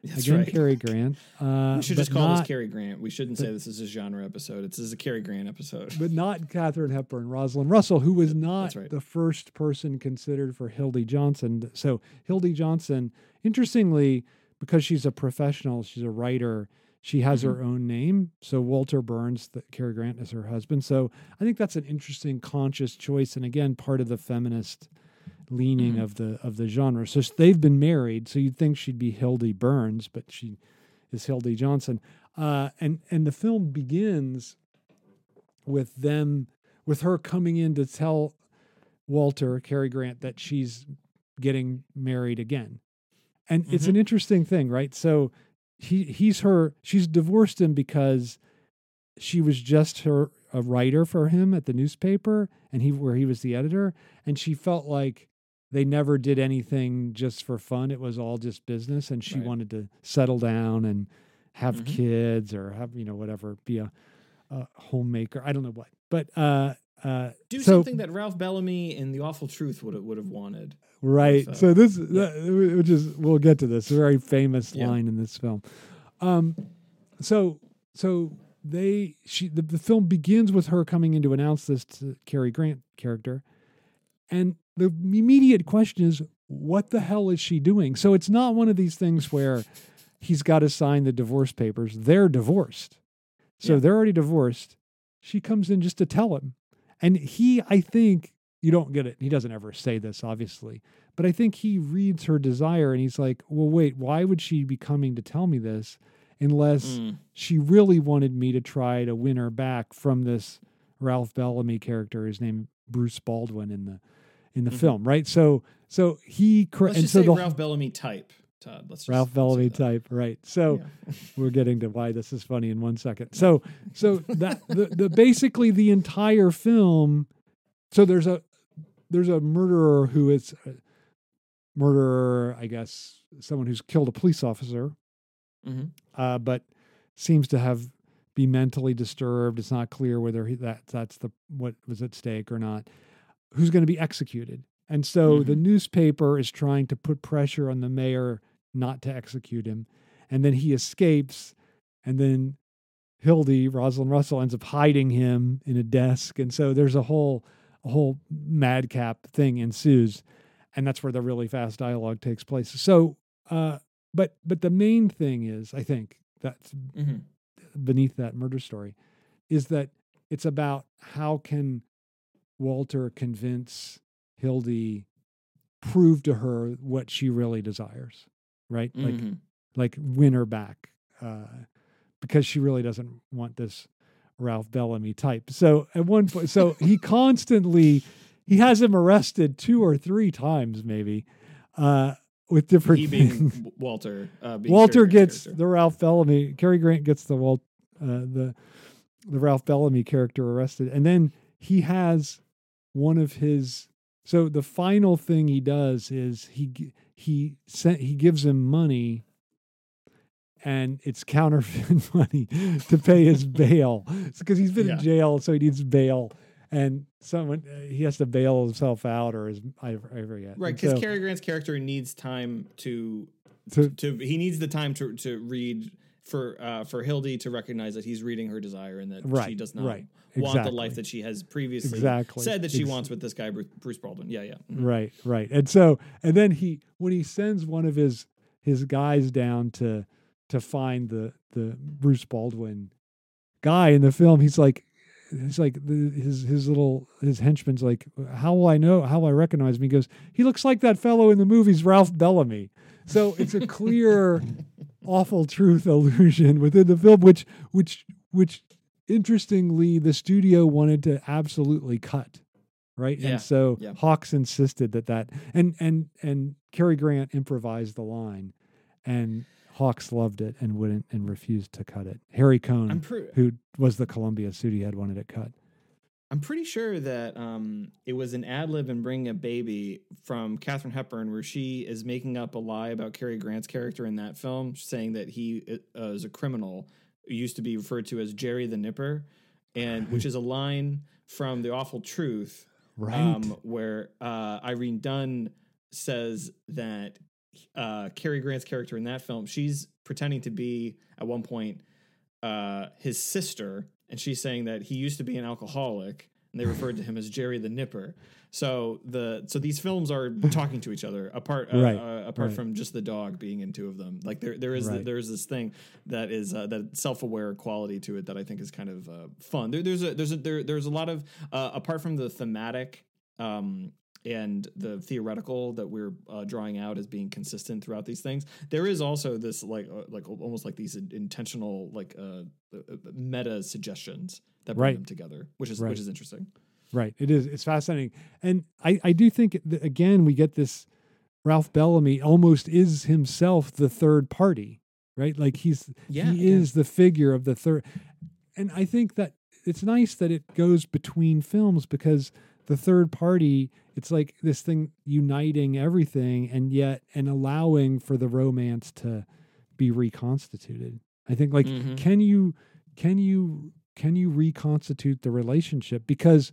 That's again, right. Cary Grant. Uh, we should just call not, this Cary Grant. We shouldn't say this is a genre episode. It's this is a Cary Grant episode. but not Katharine Hepburn, Rosalind Russell, who was not right. the first person considered for Hildy Johnson. So Hildy Johnson, interestingly, because she's a professional, she's a writer. She has Mm-hmm. her own name. So Walter Burns, the, Cary Grant, is her husband. So I think that's an interesting conscious choice, and again, part of the feminist leaning Mhm. of the of the genre. So they've been married. So you'd think she'd be Hildy Burns, but she is Hildy Johnson. Uh, and and the film begins with them with her coming in to tell Walter Cary Grant that she's getting married again. And it's an interesting thing, right? So he he's her she's divorced him because she was just her a writer for him at the newspaper and he where he was the editor and she felt like they never did anything just for fun it was all just business and she Right. wanted to settle down and have Mhm. kids or have you know whatever be a, a homemaker i don't know what but uh uh Do so something that Ralph Bellamy in The Awful Truth would would have wanted. right uh, so this yeah. that- which is we'll get to this a very famous Yeah. line in this film um so so they she the, the film begins with her coming in to announce this to Cary Grant character and the immediate question is what the hell is she doing? So it's not one of these things where he's got to sign the divorce papers. They're divorced. So Yeah. they're already divorced. She comes in just to tell him. And he i think you don't get it. He doesn't ever say this obviously. But i think he reads her desire and he's like well wait why would she be coming to tell me this unless Mm. she really wanted me to try to win her back from this Ralph Bellamy character, his name Bruce Baldwin in the in the Mhm. film, right? So so he Let's and just so say the Ralph Bellamy type. Todd, let's just Ralph Bellamy type, right? So Yeah. we're getting to why this is funny in one second. So so that the, the basically the entire film. So there's a there's a murderer who is a murderer, I guess, someone who's killed a police officer, Mhm. uh, but seems to have be mentally disturbed. It's not clear whether he, that that's the what was at stake or not. Who's going to be executed? And so the newspaper is trying to put pressure on the mayor not to execute him, and then he escapes, and then Hildy Rosalind Russell ends up hiding him in a desk, and so there's a whole a whole madcap thing ensues, and that's where the really fast dialogue takes place. So, uh, but but the main thing is, I think that's Mhm. beneath that murder story is that it's about how can Walter convince Hildy prove to her what she really desires, right? Like Mhm. like win her back uh, because she really doesn't want this Ralph Bellamy type. So at one point, so he constantly he has him arrested two or three times, maybe uh, with different he being things. Walter. Uh, being Walter gets character. the Ralph Bellamy. Cary Grant gets the Walt uh, the the Ralph Bellamy character arrested, and then he has one of his. So the final thing he does is he he sent he gives him money, and it's counterfeit money to pay his bail because he's been Yeah. in jail, so he needs bail. And someone uh, he has to bail himself out, or his I, I forget. Right, because so- Cary Grant's character needs time to, To- to he needs the time to to read for uh, for Hildy to recognize that he's reading her desire and that she does not right, want the life that she has previously Exactly, said that she ex- wants with this guy Bruce, Bruce Baldwin. Yeah, yeah. Mhm. Right, right. And so and then he when he sends one of his his guys down to to find the the Bruce Baldwin guy in the film, he's like he's like the, his his little his henchman's like how will I know how will I recognize him? He goes, he looks like that fellow in the movies Ralph Bellamy. So it's a clear awful truth illusion within the film which which which interestingly the studio wanted to absolutely cut right? Yeah, and so yeah. hawks insisted that that and and and Cary Grant improvised the line and hawks loved it and wouldn't and refused to cut it. Harry cohn pre- who was the columbia studio head wanted it cut. I'm pretty sure that um, it was an ad lib in Bringing Up Baby from Katharine Hepburn, where she is making up a lie about Cary Grant's character in that film, saying that he uh, is a criminal, used to be referred to as Jerry the Nipper, and which is a line from The Awful Truth, Right. um, where uh, Irene Dunne says that uh, Cary Grant's character in that film, she's pretending to be at one point uh, his sister, and she's saying that he used to be an alcoholic, and they referred to him as Jerry the Nipper. So the so these films are talking to each other apart uh, Right, uh, apart right. from just the dog being in two of them. Like there there is Right. there is this thing that is uh, that self aware quality to it that I think is kind of uh, fun. There, there's a there's a there, there's a lot of uh, apart from the thematic um, and the theoretical that we're uh, drawing out as being consistent throughout these things. There is also this like uh, like almost like these intentional like uh, uh, meta suggestions that bring Right. them together, which is Right. which is interesting. Right. It is. It's fascinating. And I, I do think, that, again, we get this Ralph Bellamy almost is himself the third party, right? Like he's, Yeah, he yeah. is the figure of the third. And I think that it's nice that it goes between films because the third party, it's like this thing uniting everything and yet, and allowing for the romance to be reconstituted. I think like, Mhm. can you, can you, can you reconstitute the relationship? Because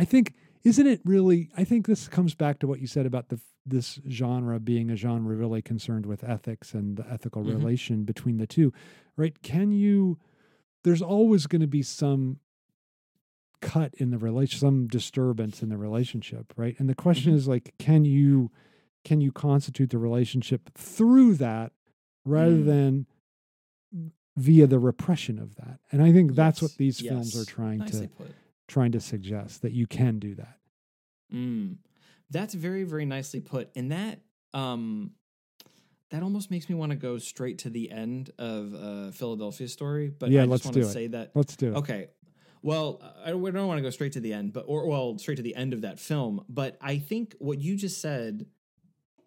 I think isn't it really I think this comes back to what you said about the this genre being a genre really concerned with ethics and the ethical Mhm. relation between the two. Right? Can you there's always going to be some cut in the relation some disturbance in the relationship, right? And the question Mhm. is like can you can you constitute the relationship through that rather Mm. than via the repression of that? And I think that's what Yes, these films are trying Nicely to put. Trying to suggest that you can do that. Mm. That's very, very nicely put. And that um that almost makes me want to go straight to the end of uh Philadelphia story. But Yeah, I just let's want do to it. say that Let's do it. Okay. Well, I don't, want to go straight to the end, but or well, straight to the end of that film. But I think what you just said.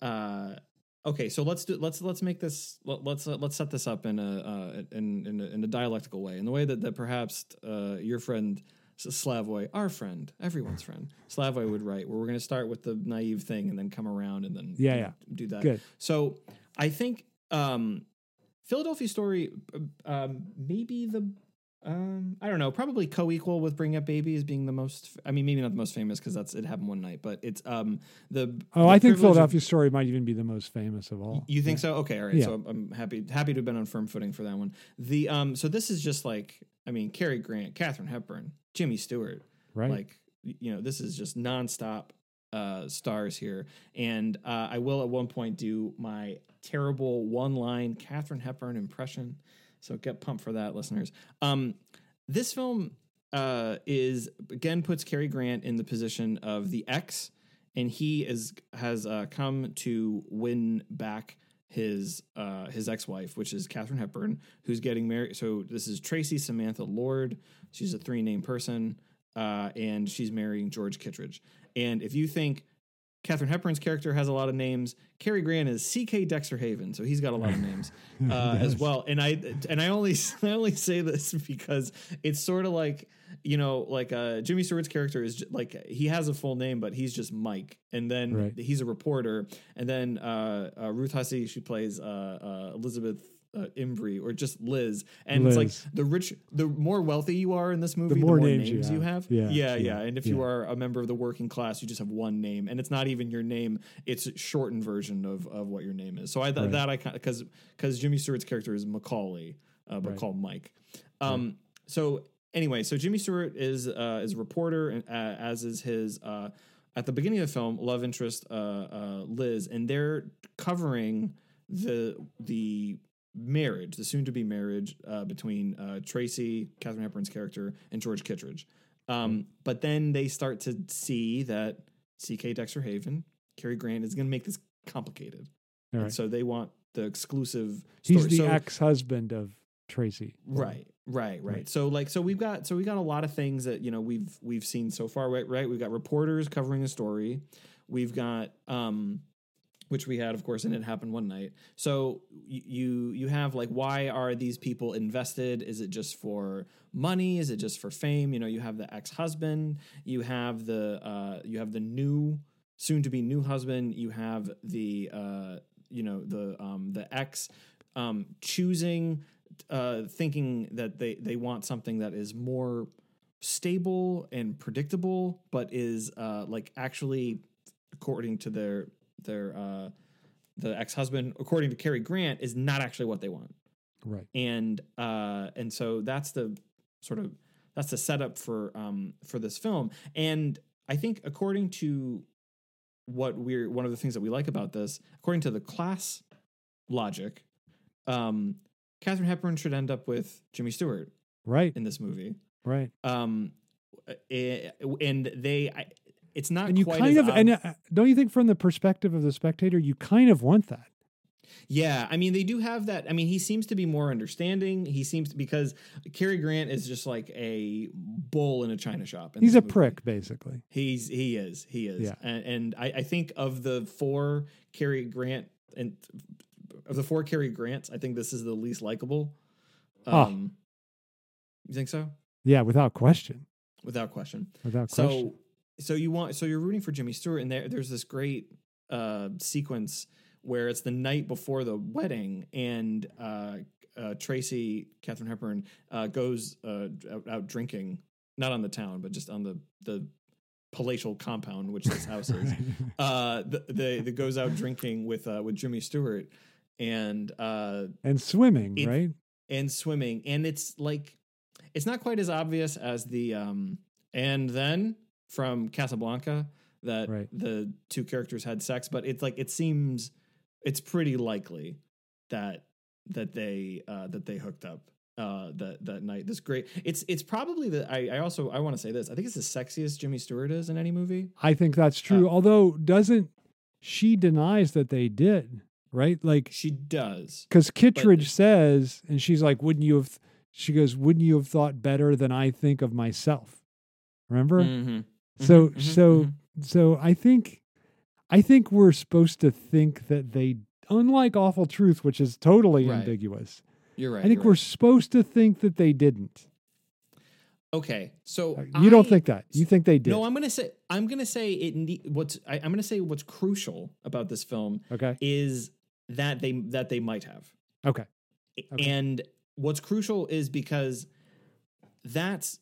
Uh, okay, so let's do let's let's make this let, let's uh, let's set this up in a uh, in in a, in a dialectical way, in the way that that perhaps uh, your friend S- Slavoj, our friend, everyone's friend, Slavoj would write, where we're going to start with the naive thing and then come around and then Yeah, do, yeah. do that. Good. So I think um, Philadelphia Story, um, maybe the, um, I don't know, probably co-equal with Bring Up Baby as being the most. I mean, maybe not the most famous because that's it happened one night, but it's um the. Oh, the I think privilege of- Philadelphia Story might even be the most famous of all. you think Yeah. so? Okay, all right. Yeah. So I'm, I'm happy happy to have been on firm footing for that one. The um, so this is just like I mean, Cary Grant, Katharine Hepburn, Jimmy Stewart, Right. like you know, this is just nonstop uh, stars here. And uh, I will at one point do my terrible one line Katharine Hepburn impression. So get pumped for that, listeners. Um, this film uh, is again puts Cary Grant in the position of the ex, and he is has uh, come to win back his uh, his ex wife, which is Katharine Hepburn, who's getting married. So this is Tracy Samantha Lord. She's a three name person, uh, and she's marrying George Kittredge. And if you think Katharine Hepburn's character has a lot of names. Cary Grant is C.K. Dexter Haven, so he's got a lot of names uh, as well. And I and I only I only say this because it's sort of like you know like uh, Jimmy Stewart's character is j- like he has a full name, but he's just Mike, and then Right. he's a reporter, and then uh, uh, Ruth Hussey she plays uh, uh, Elizabeth. Uh, Imbrie or just Liz, and it's like the rich, the more wealthy you are in this movie, the more more, names names, you you have. have. Yeah, yeah, yeah, yeah. And if you are a member of the working class, you just have one name, and it's not even your name; it's a shortened version of, of what your name is. So I th- Right. that I because because Jimmy Stewart's character is Macaulay, uh, but Right. called Mike. Um, So anyway, so Jimmy Stewart is uh, is a reporter, and, uh, as is his uh, at the beginning of the film love interest uh, uh, Liz, and they're covering the the marriage, the soon to be marriage uh, between uh, Tracy, Katharine Hepburn's character, and George Kittredge. Um, but then they start to see that C.K. Dexter Haven, Cary Grant is going to make this complicated, All and so they want the exclusive. He's the So- ex-husband of Tracy. Right, right, right, Right. So like, so we've got, so we've got a lot of things that you know we've we've seen so far. Right, right. We've got reporters covering a story. We've got, um, which we had, of course, and it happened one night. So you you have like, why are these people invested? Is it just for money? Is it just for fame? You know, you have the ex husband. You have the uh, you have the new soon to be new husband. You have the uh, you know the um, the ex um, choosing uh, thinking that they they want something that is more stable and predictable, but is uh, like actually according to their their uh, the ex husband, according to Cary Grant, is not actually what they want Right. and uh and so that's the sort of that's the setup for um for this film and i think according to what we're one of the things that we like about this according to the class logic um Katherine Hepburn should end up with Jimmy Stewart Right. in this movie. Right. Um, eh, and they, I, it's not And you quite kind of, ob- and uh, don't you think from the perspective of the spectator, you kind of want that? Yeah, I mean they do have that. I mean he seems to be more understanding. He seems to, because Cary Grant is just like a bull in a china shop. He's a movie. prick, basically. He's he is he is. Yeah. And, and I, I think of the four Cary Grant and of the four Cary Grants, I think this is the least likable. Oh. Um, You think so? Yeah, without question. Without question. Without question. So so you want so you're rooting for Jimmy Stewart, and there there's this great uh, sequence where it's the night before the wedding, and uh, uh, Tracy Katharine Hepburn uh, goes uh, out, out drinking, not on the town, but just on the the palatial compound which this house is. uh, the, the the goes out drinking with uh, with Jimmy Stewart, and uh, and swimming, it- right? and swimming and it's like it's not quite as obvious as the um and then from Casablanca that Right. the two characters had sex but it's like it seems it's pretty likely that that they uh that they hooked up uh that that night this great it's it's probably the I, I also I want to say this I think it's the sexiest Jimmy Stewart is in any movie I think that's true. Uh, Although, doesn't she denies that they did, right? Like, she does because Kittredge says, and she's like, "Wouldn't you have?" She goes, "Wouldn't you have thought better than I think of myself?" Remember? Mhm. So, Mhm, mhm, so, mhm. so I think, I think we're supposed to think that they, unlike Awful Truth, which is totally Right. ambiguous. you're right I think we're right. supposed to think that they didn't. okay so You don't think that? You think they did? No, I'm gonna say I'm gonna say it. Ne- what's I, I'm gonna say what's crucial about this film okay. is that they that they might have, Okay. Okay. and what's crucial is because that's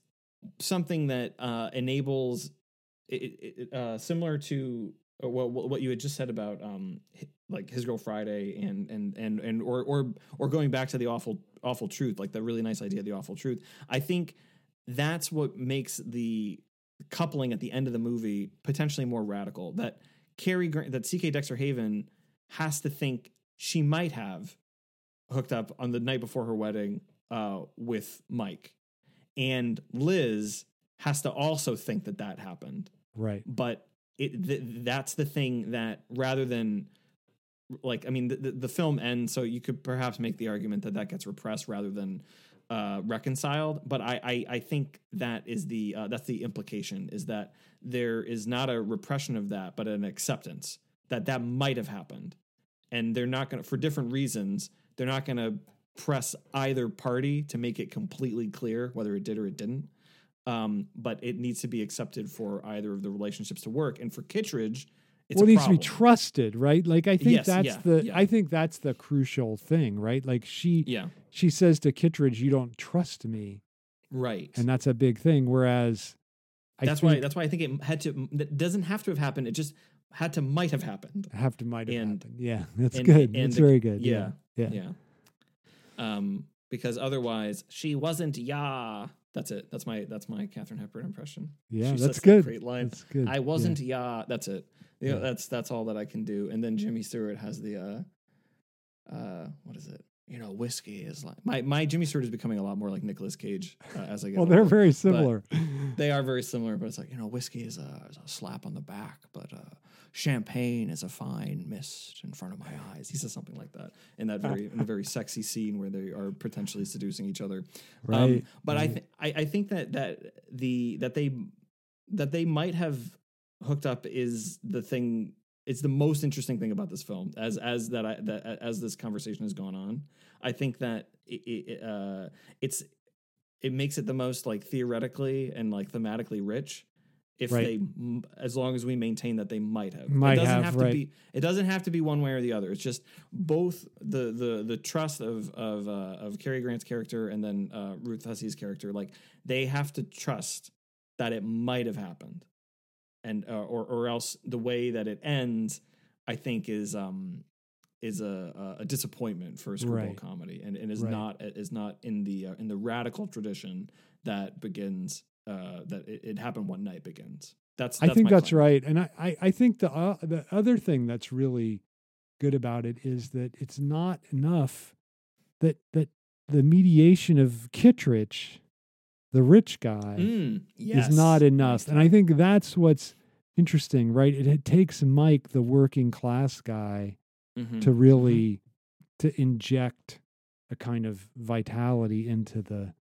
something that uh, enables it, it, uh, similar to uh, what what you had just said about um like his girl Friday and and and and or or or going back to the awful awful truth like the really nice idea of the awful truth. I think that's what makes the coupling at the end of the movie potentially more radical. That Cary that C.K. Dexter Haven has to think she might have hooked up on the night before her wedding uh, with Mike, and Liz has to also think that that happened. Right. But it th- that's the thing that rather than like I mean the, the, the film ends, so you could perhaps make the argument that that gets repressed rather than uh, reconciled. But I, I I think that is the uh, that's the implication is that there is not a repression of that, but an acceptance that that might have happened, and they're not going to for different reasons. They're not going to press either party to make it completely clear whether it did or it didn't. Um, but it needs to be accepted for either of the relationships to work. And for Kittredge, it's well, it needs to be trusted, right? Like I think Yes, that's yeah, the yeah. I think that's the crucial thing, right? Like she Yeah, she says to Kittredge, "You don't trust me," right. and that's a big thing. Whereas I that's think why that's why I think it had to. It doesn't have to have happened. It just had to might have happened. have to might have and- happened. Yeah, that's and- good. and That's the- very good. yeah, yeah, Yeah. Um, because otherwise she wasn't. Yeah, that's it. That's my that's my Katharine Hepburn impression. yeah. That's good. Great line. That's good. I wasn't. Yeah, that's it. You know, Yeah. that's that's all that I can do. And then Jimmy Stewart has the uh, uh, what is it? You know, whiskey is like my my Jimmy Stewart is becoming a lot more like Nicolas Cage uh, as I get. Well, they're very similar. They are very similar, but it's like you know, whiskey is a, is a slap on the back, but uh, champagne is a fine mist in front of my eyes. He says something like that in that very in a very sexy scene where they are potentially seducing each other. Um, Right, but I, right. th- I I think that that the that they that they might have hooked up is the thing. It's the most interesting thing about this film as as that I that as this conversation has gone on. I think that it, it, uh, it's it makes it the most like theoretically and like thematically rich if Right. they as long as we maintain that they might have Might it doesn't have, to right. be it doesn't have to be one way or the other it's just both the the the trust of of uh, of Cary Grant's character and then uh, Ruth Hussey's character like they have to trust that it might have happened and uh, or or else the way that it ends I think is um is a a disappointment for a screwball Right. comedy and, and is Right. not is not in the uh, in the radical tradition that begins uh that it, it happened one night begins that's, I think that's claim. right, and I, I, I think the uh, the other thing that's really good about it is that it's not enough that that the mediation of Kittredge, the rich guy, Mm, yes. is not enough, and. I think that's what's interesting, right? It, it takes Mike, the working class guy, Mhm. to really to inject a kind of vitality into the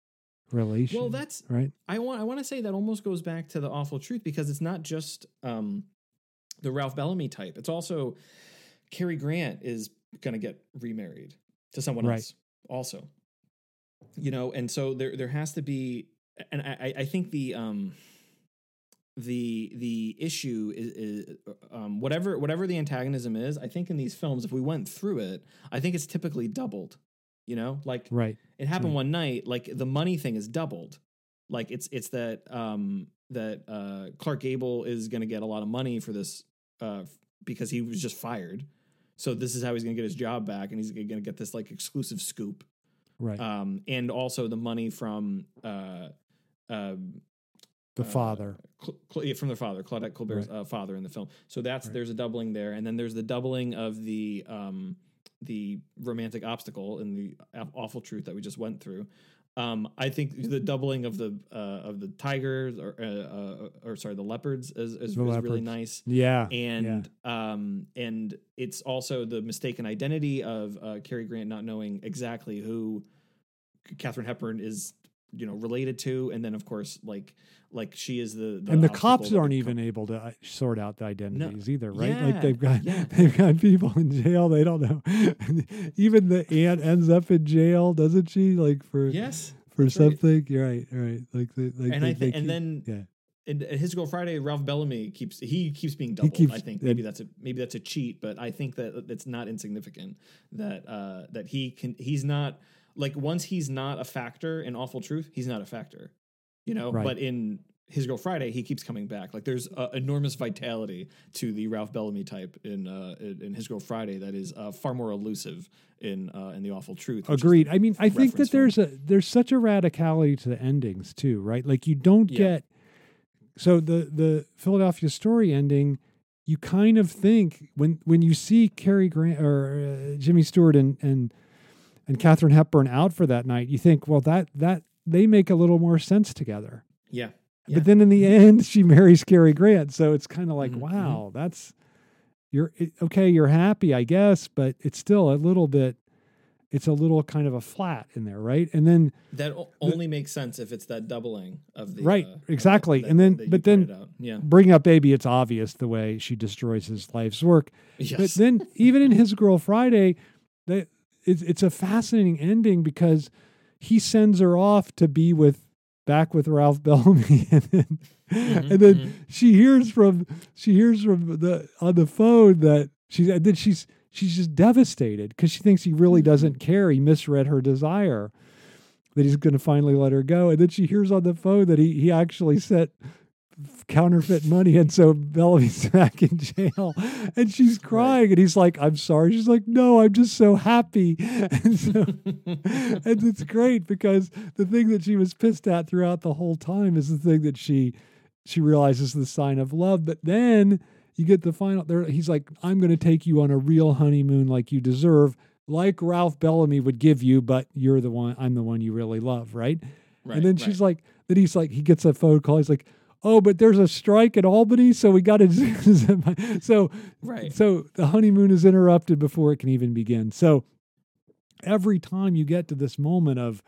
relation. well that's right. I want I want to say that almost goes back to the awful truth because it's not just um the Ralph Bellamy type. It's also Cary Grant is going to get remarried to someone Right. else also. You know, and so there there has to be and I I- think the um the the issue is, is um, whatever whatever the antagonism is. I think in these films, if we went through it, I think it's typically doubled. You know, like Right. it happened Right. one night. Like the money thing is doubled. Like it's it's that um that uh Clark Gable is going to get a lot of money for this uh because he was just fired. So this is how he's going to get his job back, and he's going to get this like exclusive scoop. Right. Um, and also the money from uh, uh, the uh, father. Cl- Cl- yeah, from the father, Claudette Colbert's uh, father in the film. So that's Right. there's a doubling there, and then there's the doubling of the um, the romantic obstacle and the awful truth that we just went through. Um, I think the doubling of the uh, of the tigers or uh, uh, or sorry the leopards is, is, is The really nice Yeah. and um and it's also the mistaken identity of uh Cary Grant not knowing exactly who Katharine Hepburn is you know related to and then of course like like she is the, the and the cops aren't even com- able to uh, sort out the identities either, right? Yeah, Like they've got yeah. they've got people in jail. They don't know. even the aunt ends up in jail, doesn't she? Like for yes for right. something. You're right. Right. Like they, like and they, I and keep- then yeah. in, in his Girl Friday Ralph Bellamy keeps he keeps being doubled keeps- I think maybe that's a maybe that's a cheat but I think that it's not insignificant that uh that he can he's not like once he's not a factor in awful truth he's not a factor you know Right. but in his girl friday he keeps coming back like there's uh, enormous vitality to the ralph bellamy type in uh in, his girl friday that is uh, far more elusive in uh in the awful truth Agreed. I mean, I think that there's a there's such a radicality to the endings too, right? Like you don't Yeah. get so the the Philadelphia story ending. You kind of think when when you see Cary Grant or uh, Jimmy Stewart and and and Katharine Hepburn out for that night, you think, well, that that they make a little more sense together. yeah Yeah. But then in the end, she marries Cary Grant, so it's kind of like, Mhm, mhm. wow, that's you're okay. You're happy, I guess, but it's still a little bit. It's a little kind of a flat in there, right? And then that only makes sense if it's that doubling of the Right, uh, exactly. that- And then- but then- yeah bring up baby, it's obvious the way she destroys his life's work. Yes. But then even in his Girl Friday, that it's it's a fascinating ending because he sends her off to be with back with Ralph Bellamy, and then Mhm, and then mhm. she hears from she hears from the on the phone that she's and then she's she's just devastated because she thinks he really Mm-hmm. doesn't care. He misread her desire that he's going to finally let her go, and then she hears on the phone that he he actually sent counterfeit money and so Bellamy's back in jail and she's crying and he's like I'm sorry. She's like no I'm just so happy. And so and it's great because the thing that she was pissed at throughout the whole time is the thing that she she realizes the sign of love but then you get the final there he's like I'm going to take you on a real honeymoon like you deserve like Ralph Bellamy would give you but you're the one I'm the one you really love right, Right, and then right. she's like then he's like he gets a phone call he's like oh but there's a strike in Albany so we got to so right so the honeymoon is interrupted before it can even begin. So every time you get to this moment of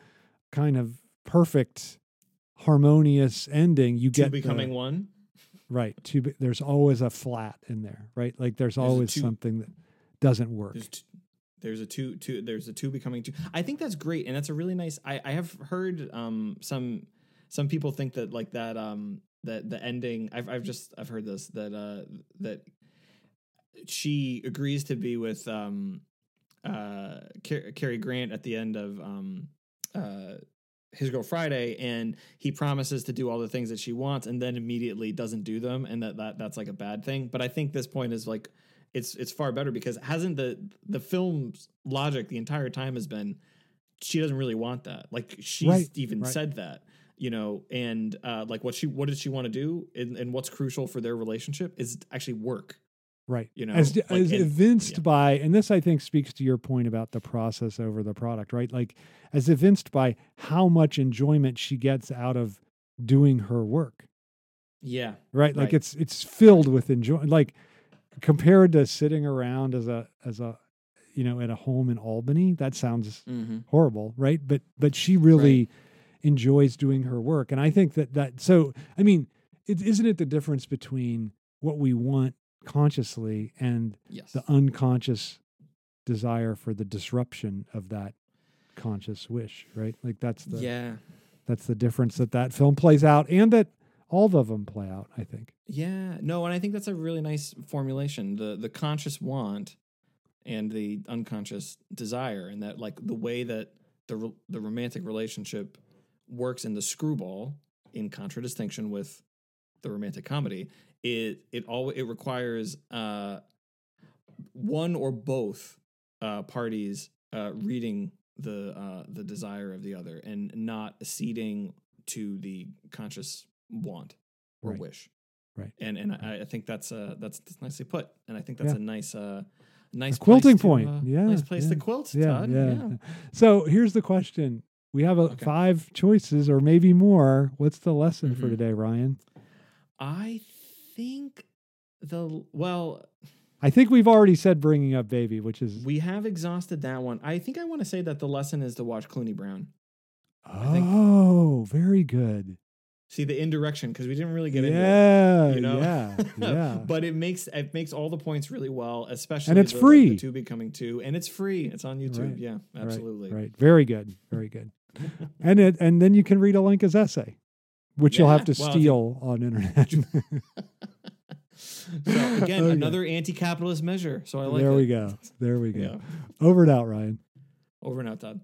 kind of perfect, harmonious ending, you two get the- becoming one right. To be, there's always a flat in there, right? Like there's, a always two- something that doesn't work. There's there's a two two there's a two becoming two. I think that's great, and that's a really nice. I I have heard um some some people think that like that um that the ending. I've I've just I've heard this that uh that she agrees to be with um uh Car- Cary Grant at the end of um uh his girl Friday and he promises to do all the things that she wants and then immediately doesn't do them and that, that that's like a bad thing but I think this point is like it's it's far better because hasn't the the film's logic the entire time has been she doesn't really want that like she's Right, even right. said that you know and uh like what she what did she want to do and, and what's crucial for their relationship is actually work Right. You know, as, like, as and- evinced yeah. by, and this I think speaks to your point about the process over the product, right? Like, as evinced by how much enjoyment she gets out of doing her work, yeah right? Like Right. it's it's filled with enjoy. Like compared to sitting around as a as a you know at a home in Albany, that sounds mm-hmm. horrible, right? But but she really enjoys doing her work, and I think that that so I mean, it, isn't it the difference between what we want consciously and yes the unconscious desire for the disruption of that conscious wish, right? Like that's the yeah that's the difference that that film plays out, and that all of them play out. I think. Yeah, no, and I think that's a really nice formulation. The the conscious want and the unconscious desire, and that like the way that the the romantic relationship works in the screwball, in contradistinction with the romantic comedy, it it all it requires uh, one or both uh, parties uh, reading the uh, the desire of the other and not ceding to the conscious want or Right. wish Right. and and I, I think that's uh that's, that's nicely put, and I think that's Yeah. a nice uh nice quilting place to, point. uh, Yeah, nice place to yeah. quilt. Yeah, Todd. yeah. So here's the question: We have a, Okay. five choices, or maybe more. What's the lesson for Mhm. today, Ryan? I think the well I think we've already said bringing up baby, which is we have exhausted that one. I think I want to say that the lesson is to watch Cluny Brown. think- oh, very good. See the indirection because we didn't really get into it. Yeah, You know, yeah, yeah. but it makes it makes all the points really well, especially And it's the, like, free. the two becoming two, and it's free. It's on YouTube. Right, Yeah, Right, absolutely. Right, Very good. Very good. and it and then you can read Alenka's essay, which you'll have to well, if you- steal on internet. So again, another anti-capitalist measure. So I like there it. we go. There we go. Yeah. Over and out, Ryan. Over and out, Todd.